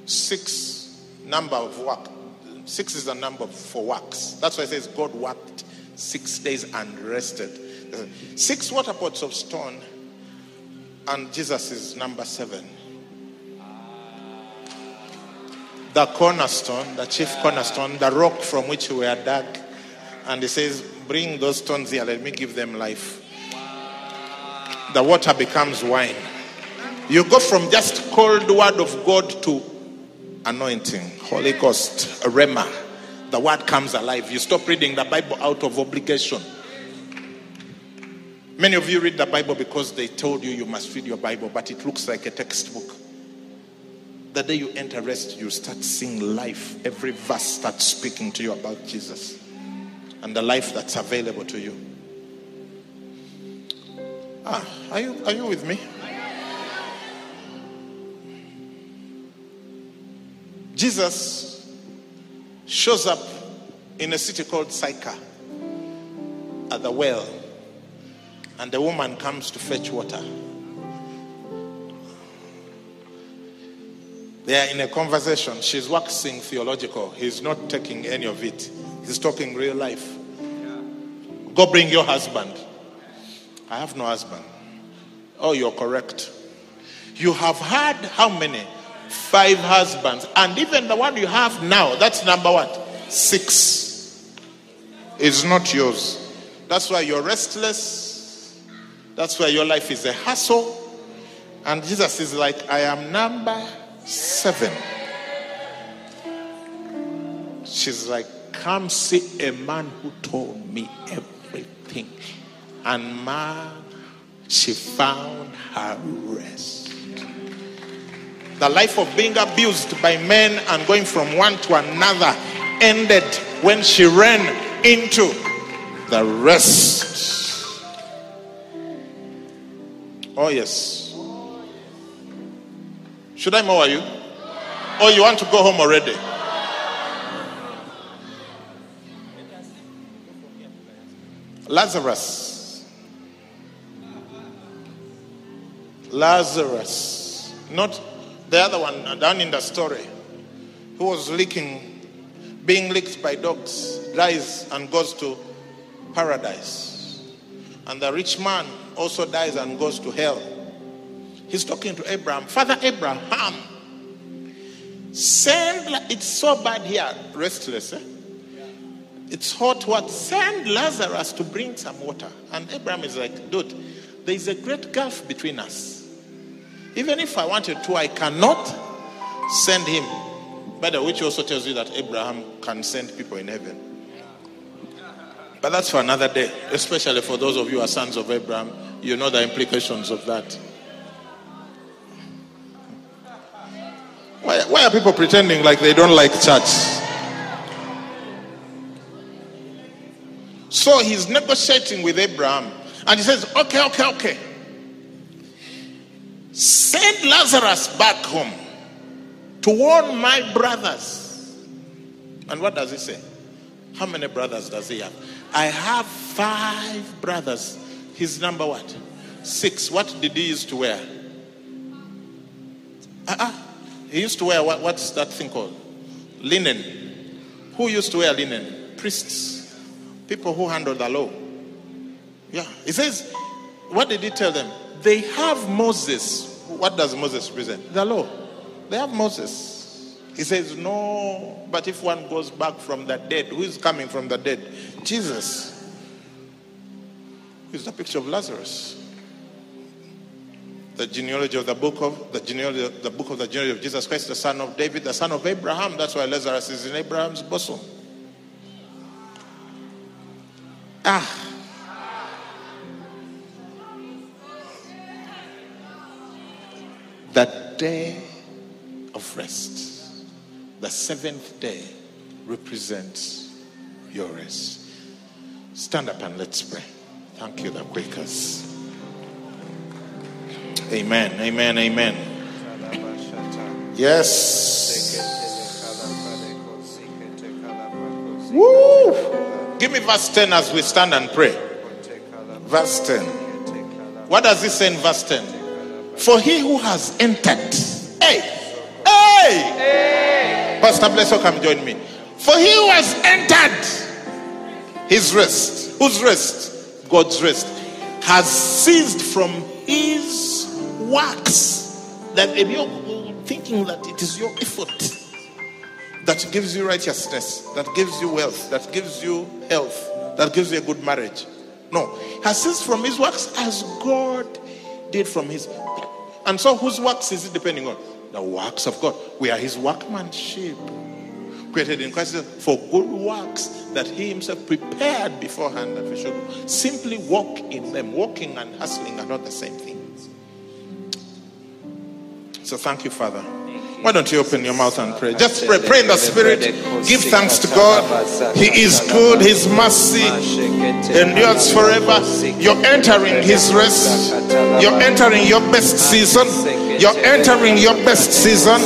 six number of work. Six is the number for works. That's why it says God worked six days and rested. Six water pots of stone, and Jesus is number seven. The cornerstone, the chief cornerstone, the rock from which we are dug. And he says, Bring those stones here, let me give them life. The water becomes wine. You go from just cold word of God to anointing, Holy Ghost, Rhema. The word comes alive. You stop reading the Bible out of obligation. Many of you read the Bible because they told you you must read your Bible, but it looks like a textbook. The day you enter rest, you start seeing life. Every verse starts speaking to you about Jesus. and the life that's available to you. Ah, are you, are you with me? Jesus shows up in a city called Sychar at the well, and the woman comes to fetch water. They are in a conversation. She's waxing theological. He's not taking any of it. He's talking real life. Go bring your husband. I have no husband. Oh, you're correct. You have had how many? Five husbands. And even the one you have now, that's number what? Six. Is not yours. That's why you're restless. That's why your life is a hassle. And Jesus is like, I am number seven. She's like, Come see a man who told me everything. And man, she found her rest. The life of being abused by men and going from one to another ended when she ran into the rest. Oh, yes. Should I mower you? Or you want to go home already? Lazarus. Lazarus. Not the other one down in the story. Who was licking, being licked by dogs, dies and goes to paradise. And the rich man also dies and goes to hell. He's talking to Abraham. Father Abraham, send, it's so bad here, restless. Eh? It's hot what? Send Lazarus to bring some water. And Abraham is like, dude, there is a great gulf between us. Even if I wanted to, I cannot send him. By the way, which also tells you that Abraham can send people in heaven. But that's for another day, especially for those of you who are sons of Abraham. You know the implications of that. Why, why are people pretending like they don't like church? So he's negotiating with Abraham and he says, Okay, okay, okay. Send Lazarus back home to warn my brothers. And what does he say? How many brothers does he have? I have five brothers. His number what? Six. What did he used to wear? Uh-uh. He used to wear what, what's that thing called? Linen. Who used to wear linen? Priests. People who handle the law. Yeah. He says, what did he tell them? They have Moses. What does Moses represent? The law. They have Moses. He says, no, but if one goes back from the dead, who is coming from the dead? Jesus. Who is the picture of Lazarus? the genealogy of the book of the genealogy, the book of the genealogy of Jesus Christ, the son of David, the son of Abraham. That's why Lazarus is in Abraham's bosom. Ah. The day of rest, the seventh day, represents your rest. Stand up and let's pray. Thank you, the Quakers. Amen. Amen. Amen. Yes. Woo! Give me verse 10 as we stand and pray. Verse 10. What does it say in verse 10? For he who has entered. Hey! Hey! hey. Pastor Blesso, come join me. For he who has entered his rest. Whose rest? God's rest. Has ceased from his works that if you're thinking that it is your effort that gives you righteousness, that gives you wealth, that gives you health, that gives you a good marriage. No, has ceased from his works as God did from his. And so, whose works is it depending on? The works of God. We are his workmanship, created in Christ for good works that he himself prepared beforehand that we should simply walk in them. Walking and hustling are not the same thing. So thank you, Father. Why don't you open your mouth and pray? Just pray. Pray in the Spirit. Give thanks to God. He is good. His mercy endures forever. You're entering His rest. You're entering your best season. You're entering your best season.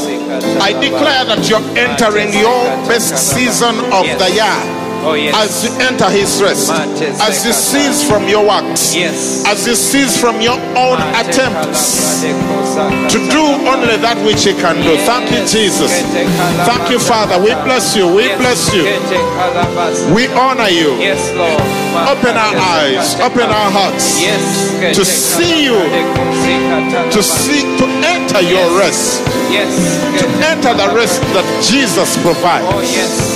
I declare that you're entering your best season of the year. Oh, yes. As you enter his rest, as you cease from your works, Yes. as you cease from your own attempts to do only that which he can do. Thank you, Jesus. Thank you, Father. We bless you. We bless you. We honor you. Yes, Lord. Open our eyes, open our hearts Yes. to see you, to see, to enter your rest, Yes. to enter the rest that Jesus provides. Oh, yes.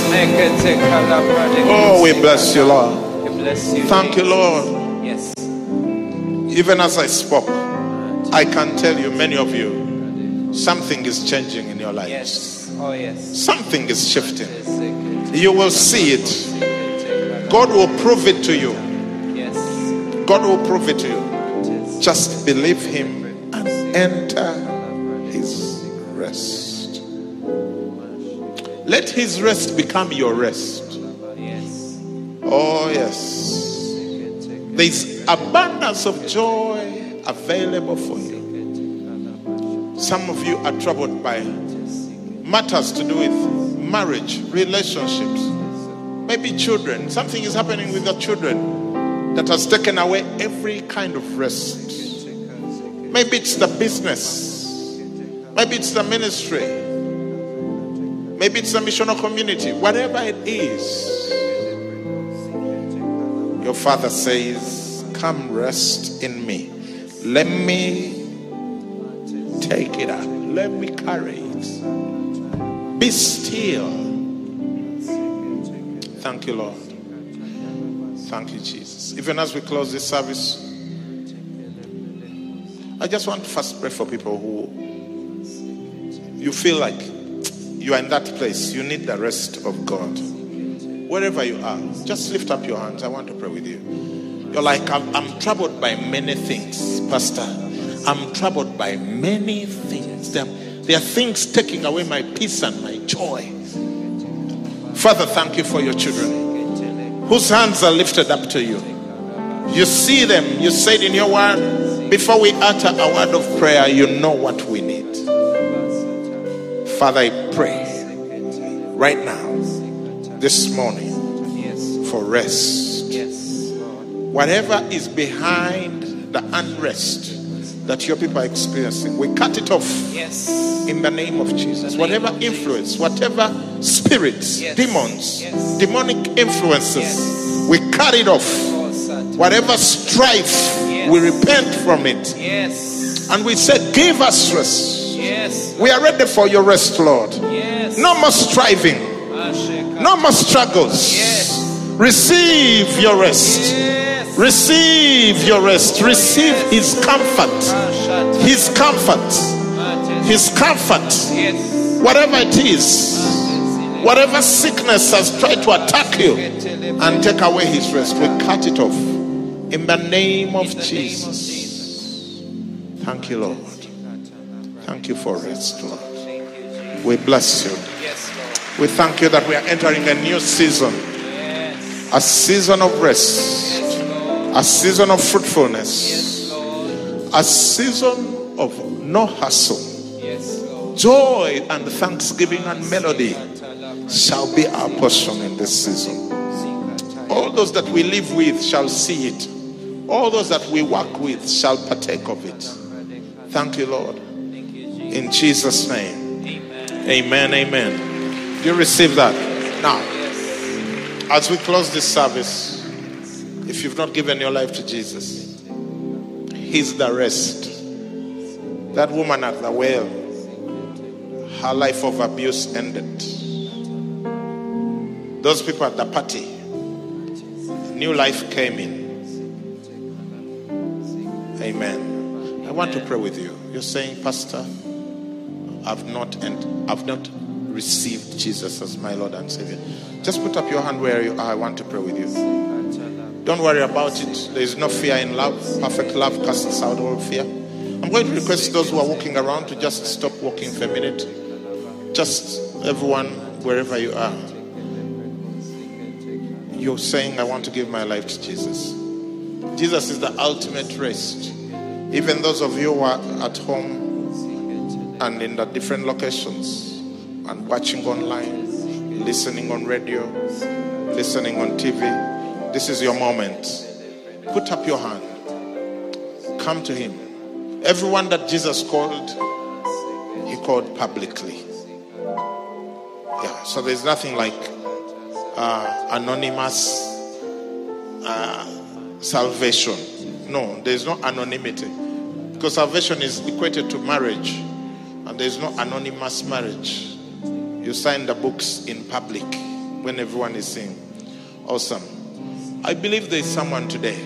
Oh, we bless you, Lord. We bless you. Thank you, Lord. Yes. Even as I spoke, I can tell you, many of you, something is changing in your lives. Yes. Oh, yes. Something is shifting. You will see it. God will prove it to you. Yes. God will prove it to you. Just believe Him and enter His rest. Let His rest become your rest. Oh, yes. There's abundance of joy available for you. Some of you are troubled by matters to do with marriage, relationships, maybe children. Something is happening with your children that has taken away every kind of rest. Maybe it's the business, maybe it's the ministry, maybe it's the missional community, whatever it is. Your father says, Come rest in me. Let me take it up. Let me carry it. Be still. Thank you, Lord. Thank you, Jesus. Even as we close this service, I just want to first pray for people who you feel like you are in that place. You need the rest of God. Wherever you are, just lift up your hands. I want to pray with you. You're like, I'm, I'm troubled by many things, Pastor. I'm troubled by many things. There, there are things taking away my peace and my joy. Father, thank you for your children whose hands are lifted up to you. You see them. You said in your word, before we utter a word of prayer, you know what we need. Father, I pray right now, this morning, for rest. Whatever is behind the unrest that your people are experiencing, we cut it off Yes. in the name of Jesus. name Whatever of influence, whatever spirits, Yes. demons, Yes. demonic influences, we cut it off. Oh, Whatever strife, we repent from it. Yes. And we said, Give us rest. Yes. We are ready for your rest, Lord. Yes. No more striving, no more struggles. Yes. Receive your rest. Yes. Receive your rest. Receive his comfort. His comfort. His comfort. Yes. Whatever it is, whatever sickness has tried to attack you and take away his rest, we cut it off. In the name of In the name of Jesus. Jesus. Thank you, Lord. Thank you for rest, Lord. We bless you. We thank you that we are entering a new season, a season of rest, a season of fruitfulness, a season of no hustle. Joy and thanksgiving and melody shall be our portion in this season. All those that we live with shall see it. All those that we work with shall partake of it. Thank you, Lord. In Jesus' name. Amen. Amen. Amen. Do you receive that? Now, as we close this service, if you've not given your life to Jesus, He's the rest. That woman at the well, her life of abuse ended. Those people at the party, new life came in. Amen. I want to pray with you. You're saying, Pastor, I've not and I've not received Jesus as my Lord and Savior. Just put up your hand where you are. I want to pray with you. Don't worry about it. There is no fear in love. Perfect love casts out all fear. I'm going to request those who are walking around to just stop walking for a minute. Just everyone, wherever you are, you're saying, I want to give my life to Jesus. Jesus is the ultimate rest. Even those of you who are at home and in the different locations and watching online, listening on radio, listening on TV, this is your moment. Put up your hand. Come to Him. Everyone that Jesus called, He called publicly. Yeah, so there's nothing like uh, anonymous uh, salvation. No, there's no anonymity. Because salvation is equated to marriage, and there's no anonymous marriage. You sign the books in public when everyone is seeing. Awesome. I believe there's someone today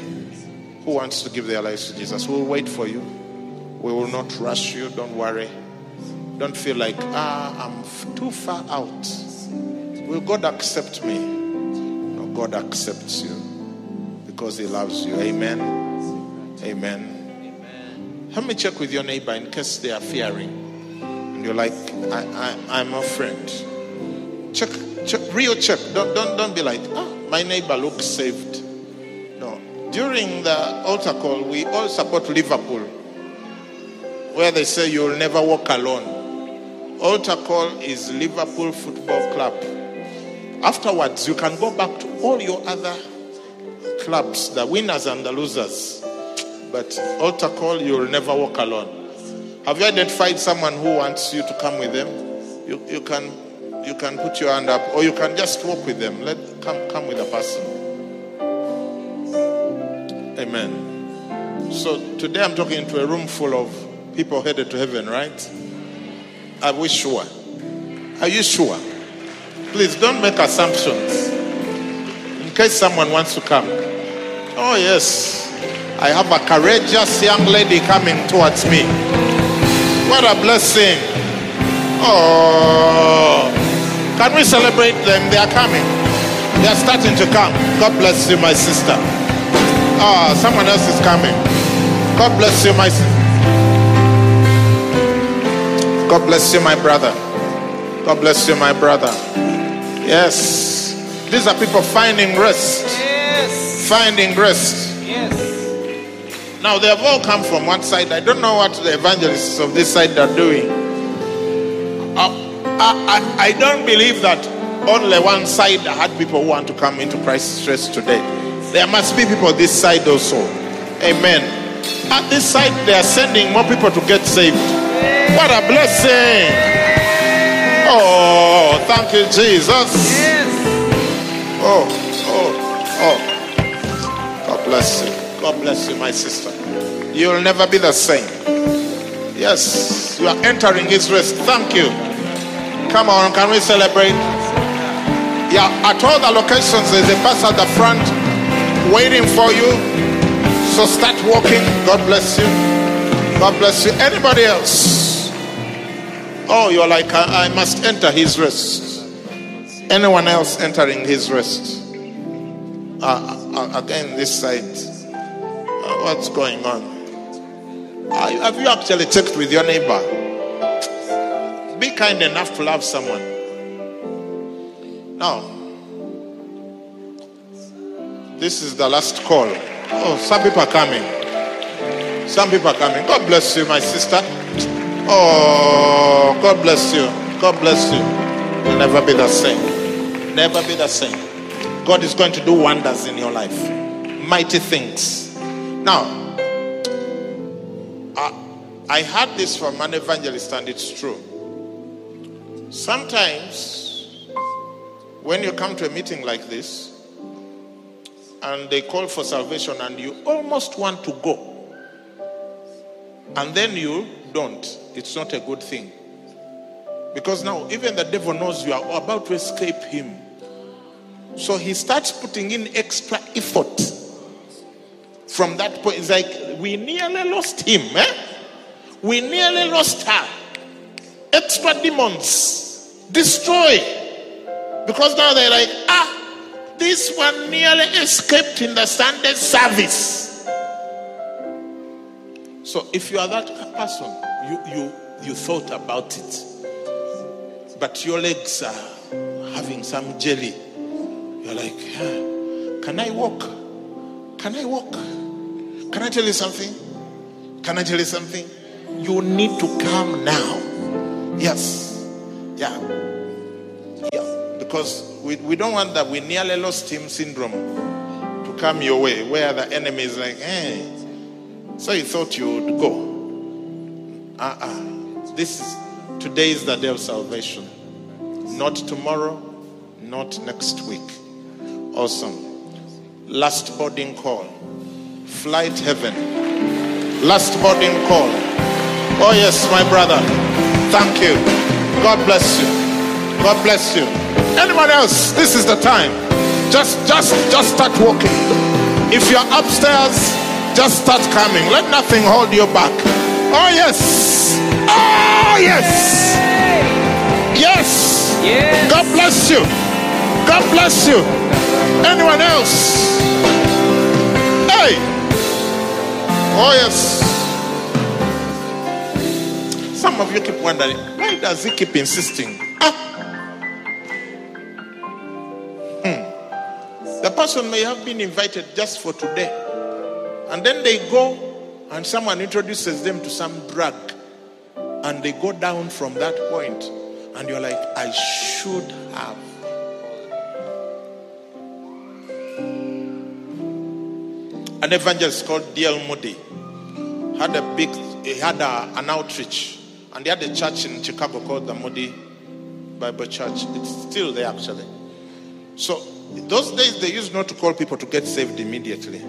who wants to give their lives to Jesus. We'll wait for you. We will not rush you. Don't worry. Don't feel like, ah, I'm f- too far out. Will God accept me? No, God accepts you because He loves you. Amen. Amen. Help me check with your neighbor in case they are fearing. You're like, I, I, I'm a friend. Check, check, real check. Don't, don't, don't be like, ah, my neighbor looks saved. No. During the altar call, we all support Liverpool, where they say you'll never walk alone. Altar call is Liverpool Football Club. Afterwards, you can go back to all your other clubs, the winners and the losers. But altar call, you'll never walk alone. Have you identified someone who wants you to come with them? You, you can you can put your hand up, or you can just walk with them. Let come come with a person. Amen. So today I'm talking to a room full of people headed to heaven, right? Are we sure? Are you sure? Please don't make assumptions. In case someone wants to come. Oh, yes. I have a courageous young lady coming towards me. What a blessing. Oh. Can we celebrate them? They are coming. They are starting to come. God bless you, my sister. Ah, someone else is coming. God bless you, my sister. God bless you, my brother. God bless you, my brother. Yes. These are people finding rest. Yes. Finding rest. Now, they have all come from one side. I don't know what the evangelists of this side are doing. Uh, I, I, I don't believe that only one side had people who want to come into Christ's rest today. There must be people this side also. Amen. At this side, they are sending more people to get saved. What a blessing! Oh, thank you, Jesus. Oh, oh, oh. God bless you. God bless you, my sister. You'll never be the same. Yes, you are entering His rest. Thank you. Come on, can we celebrate? Yeah, at all the locations, there's a bus at the front waiting for you. So start walking. God bless you. God bless you. Anybody else? Oh, you're like, I, I must enter His rest. Anyone else entering His rest? Uh, uh, again, this side. What's going on? Have you actually checked with your neighbor? Be kind enough to love someone. Now, this is the last call. Oh, some people are coming. Some people are coming. God bless you, my sister. Oh, God bless you. God bless you. You'll never be the same. Never be the same. God is going to do wonders in your life, mighty things. Now, I, I heard this from an evangelist, and it's true. Sometimes, when you come to a meeting like this, and they call for salvation, and you almost want to go, and then you don't, it's not a good thing. Because now, even the devil knows you are about to escape him. So he starts putting in extra effort. From that point, it's like we nearly lost him. Eh? We nearly lost her. Extra demons destroy. Because now they're like, ah, this one nearly escaped in the Sunday service. So if you are that person, you you you thought about it. but your legs are having some jelly. You're like, "Ah, can I walk? Can I walk? Can I tell you something? Can I tell you something? You need to come now. Yes. Yeah. Yeah. Because we, we don't want that we nearly lost him syndrome to come your way, where the enemy is like, hey, so you thought you would go. Uh-uh. This is today is the day of salvation. Not tomorrow, not next week. Awesome. Last boarding call. Flight heaven. Last boarding call. Oh yes, my brother. Thank you. God bless you. God bless you. Anyone else? This is the time. Just just just start walking. If you're upstairs, just start coming. Let nothing hold you back. Oh yes. Oh yes. Yes. Yes. God bless you. God bless you. Anyone else? Hey. Oh yes. Some of you keep wondering, why does he keep insisting? Ah. Hmm. The person may have been invited just for today. And then they go and someone introduces them to some drug. And they go down from that point. And you're like, I should have. An evangelist called D.L. Moody had a big, he had a, an outreach. And they had a church in Chicago called the Moody Bible Church. It's still there actually. So those days they used not to call people to get saved immediately.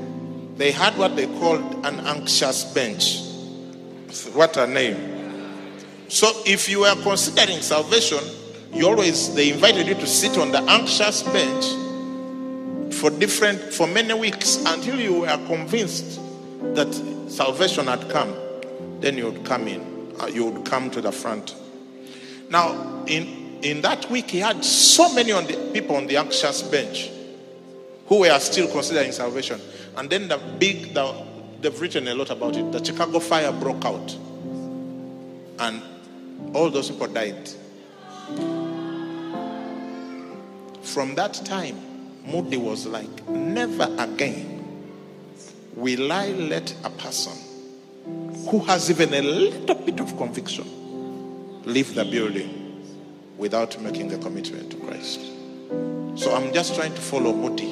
They had what they called an anxious bench. What a name. So if you were considering salvation, you always they invited you to sit on the anxious bench for different for many weeks until you were convinced that salvation had come. Then you would come in. Uh, you would come to the front. Now, in in that week, he had so many on the people on the anxious bench who were still considering salvation. And then the big, the, they've written a lot about it. The Chicago fire broke out, and all those people died. From that time, Moody was like, never again will I let a person who has even a little bit of conviction leave the building without making a commitment to Christ. So I'm just trying to follow Moody.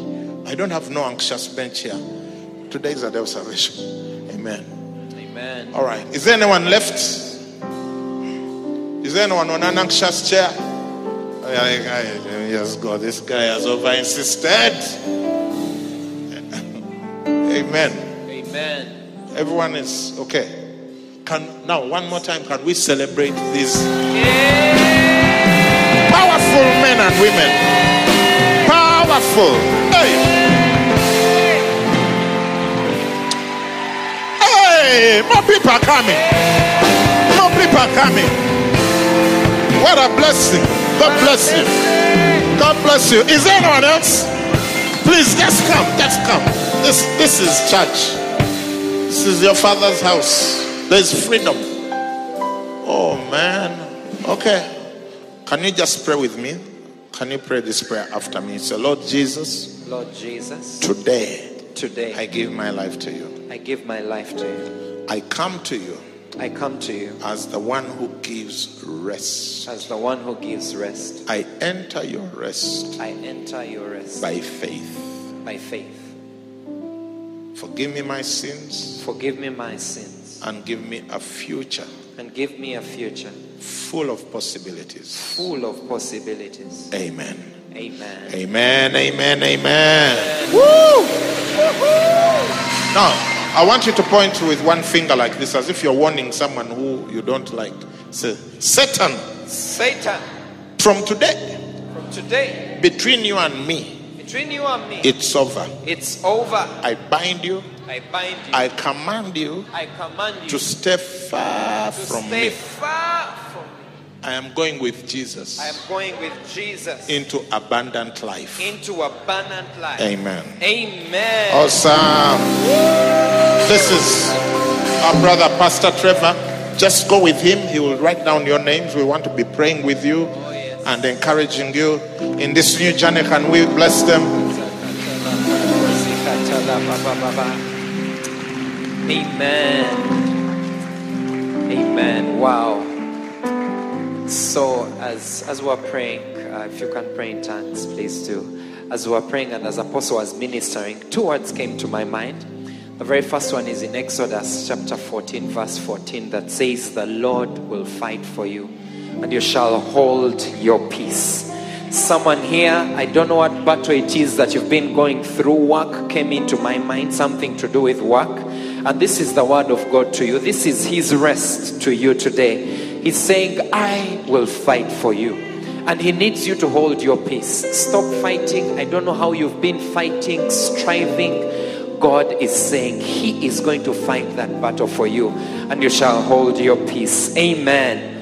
I don't have no anxious bench here. Today is a day of salvation. Amen. Amen. All right. Is there anyone left? Is there anyone on an anxious chair? Oh, Yes, God, this guy has over insisted. Amen. Amen. Everyone is okay. Can now one more time can we celebrate these powerful men and women? Powerful. Hey. Hey, more people are coming. More people are coming. What a blessing. God bless you. God bless you. Is there anyone else? Please just come. Just come. This this is church. This is your father's house. There's freedom. Oh man. Okay. Can you just pray with me? Can you pray this prayer after me? Say, Lord Jesus, Lord Jesus, today today I give my life to you. I give my life to you. I come to you I come to you as the one who gives rest. as the one who gives rest. I enter your rest I enter your rest by faith. by faith. Forgive me my sins Forgive me my sins and give me a future and give me a future full of possibilities. full of possibilities. Amen. Amen. Amen. Amen. Amen. Woo! Now, I want you to point with one finger like this as if you're warning someone who you don't like. Say, Satan, Satan, from today, from today, between you and me, between you and me, it's over. it's over. I bind you. I bind you. I command you I command you to stay far to from stay me. far from me. I am going with Jesus I am going with Jesus into abundant life. into abundant life. Amen. Amen. Awesome. This is our brother, Pastor Trevor. Just go with him. He will write down your names. We want to be praying with you. Oh, yes. And encouraging you in this new journey. Can we bless them? Amen. Amen. Wow. So, as as we're praying, uh, if you can pray in tongues, please do. As we were praying and as Apostle was ministering, two words came to my mind. The very first one is in Exodus chapter 14, verse 14, that says, The Lord will fight for you, and you shall hold your peace. Someone here, I don't know what battle it is that you've been going through. Work came into my mind, something to do with work. And this is the word of God to you. This is His rest to you today. He's saying, I will fight for you. And He needs you to hold your peace. Stop fighting. I don't know how you've been fighting, striving. God is saying He is going to fight that battle for you, and you shall hold your peace. Amen.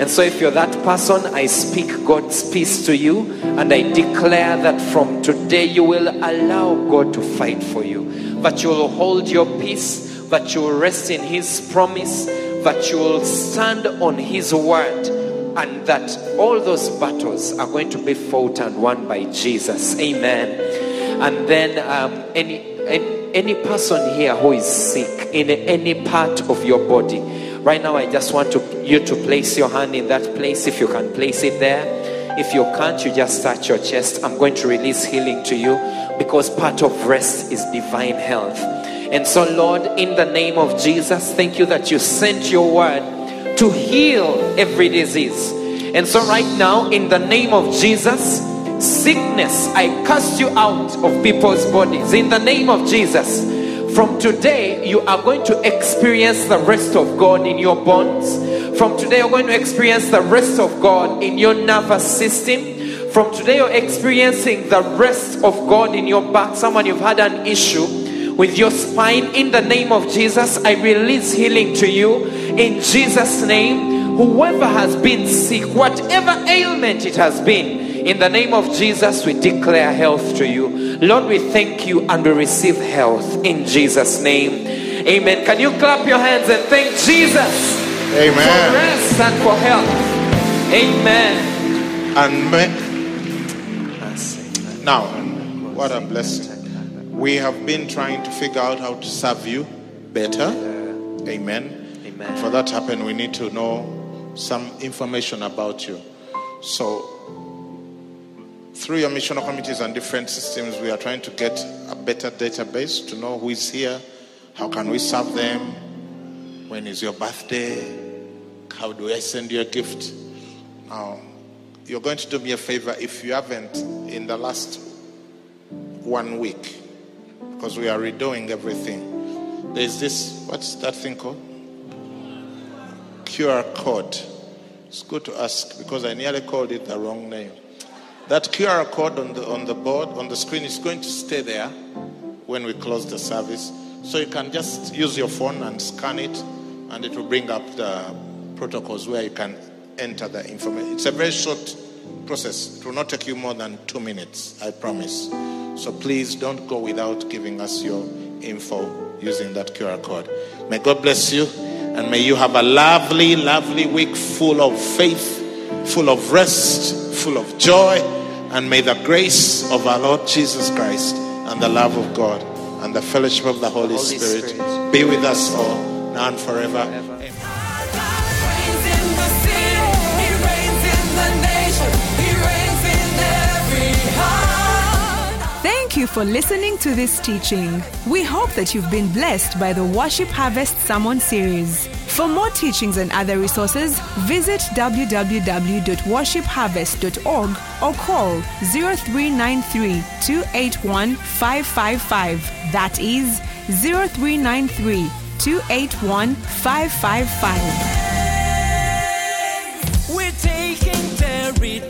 And so, if you're that person, I speak God's peace to you, and I declare that from today you will allow God to fight for you, that you will hold your peace, that you will rest in His promise, that you will stand on His word, and that all those battles are going to be fought and won by Jesus. Amen. And then, um, any, any any person here who is sick in any part of your body, right now, I just want to, you to place your hand in that place if you can place it there. If you can't, you just touch your chest. I'm going to release healing to you because part of rest is divine health. And so, Lord, in the name of Jesus, thank you that you sent your word to heal every disease. And so, right now, in the name of Jesus, sickness, I cast you out of people's bodies. In the name of Jesus, from today, you are going to experience the rest of God in your bones. From today, you're going to experience the rest of God in your nervous system. From today, you're experiencing the rest of God in your back. Someone you've had an issue with your spine. In the name of Jesus, I release healing to you. In Jesus' name, whoever has been sick, whatever ailment it has been, in the name of Jesus, we declare health to you. Lord, we thank you and we receive health in Jesus' name. Amen. Can you clap your hands and thank Jesus Amen. for Amen. rest and for health? Amen. And now, what a blessing. We have been trying to figure out how to serve you better. Amen. Amen. For that to happen, we need to know some information about you. So, through your missional committees and different systems, we are trying to get a better database to know who is here, how can we serve them, when is your birthday, how do I send you a gift. Now, you're going to do me a favor if you haven't in the last one week, because we are redoing everything. There's this, what's that thing called? QR code. It's good to ask because I nearly called it the wrong name. That QR code on the on the board on the screen is going to stay there when we close the service. So you can just use your phone and scan it, and it will bring up the protocols where you can enter the information. It's a very short process. It will not take you more than two minutes, I promise. So please don't go without giving us your info using that QR code. May God bless you, and may you have a lovely, lovely week full of faith, full of rest, full of joy, and may the grace of our Lord Jesus Christ and the love of God and the fellowship of the Holy, Holy Spirit, Spirit. be with us all now and forever. Forever. Amen. reigns in the city, he reigns in the nation, he reigns in every heart. Thank you for listening to this teaching. We hope that you've been blessed by the Worship Harvest Sermon series. For more teachings and other resources, visit www.worshipharvest.org or call 0393 281 555. That is 0393 281 555. We're taking territory.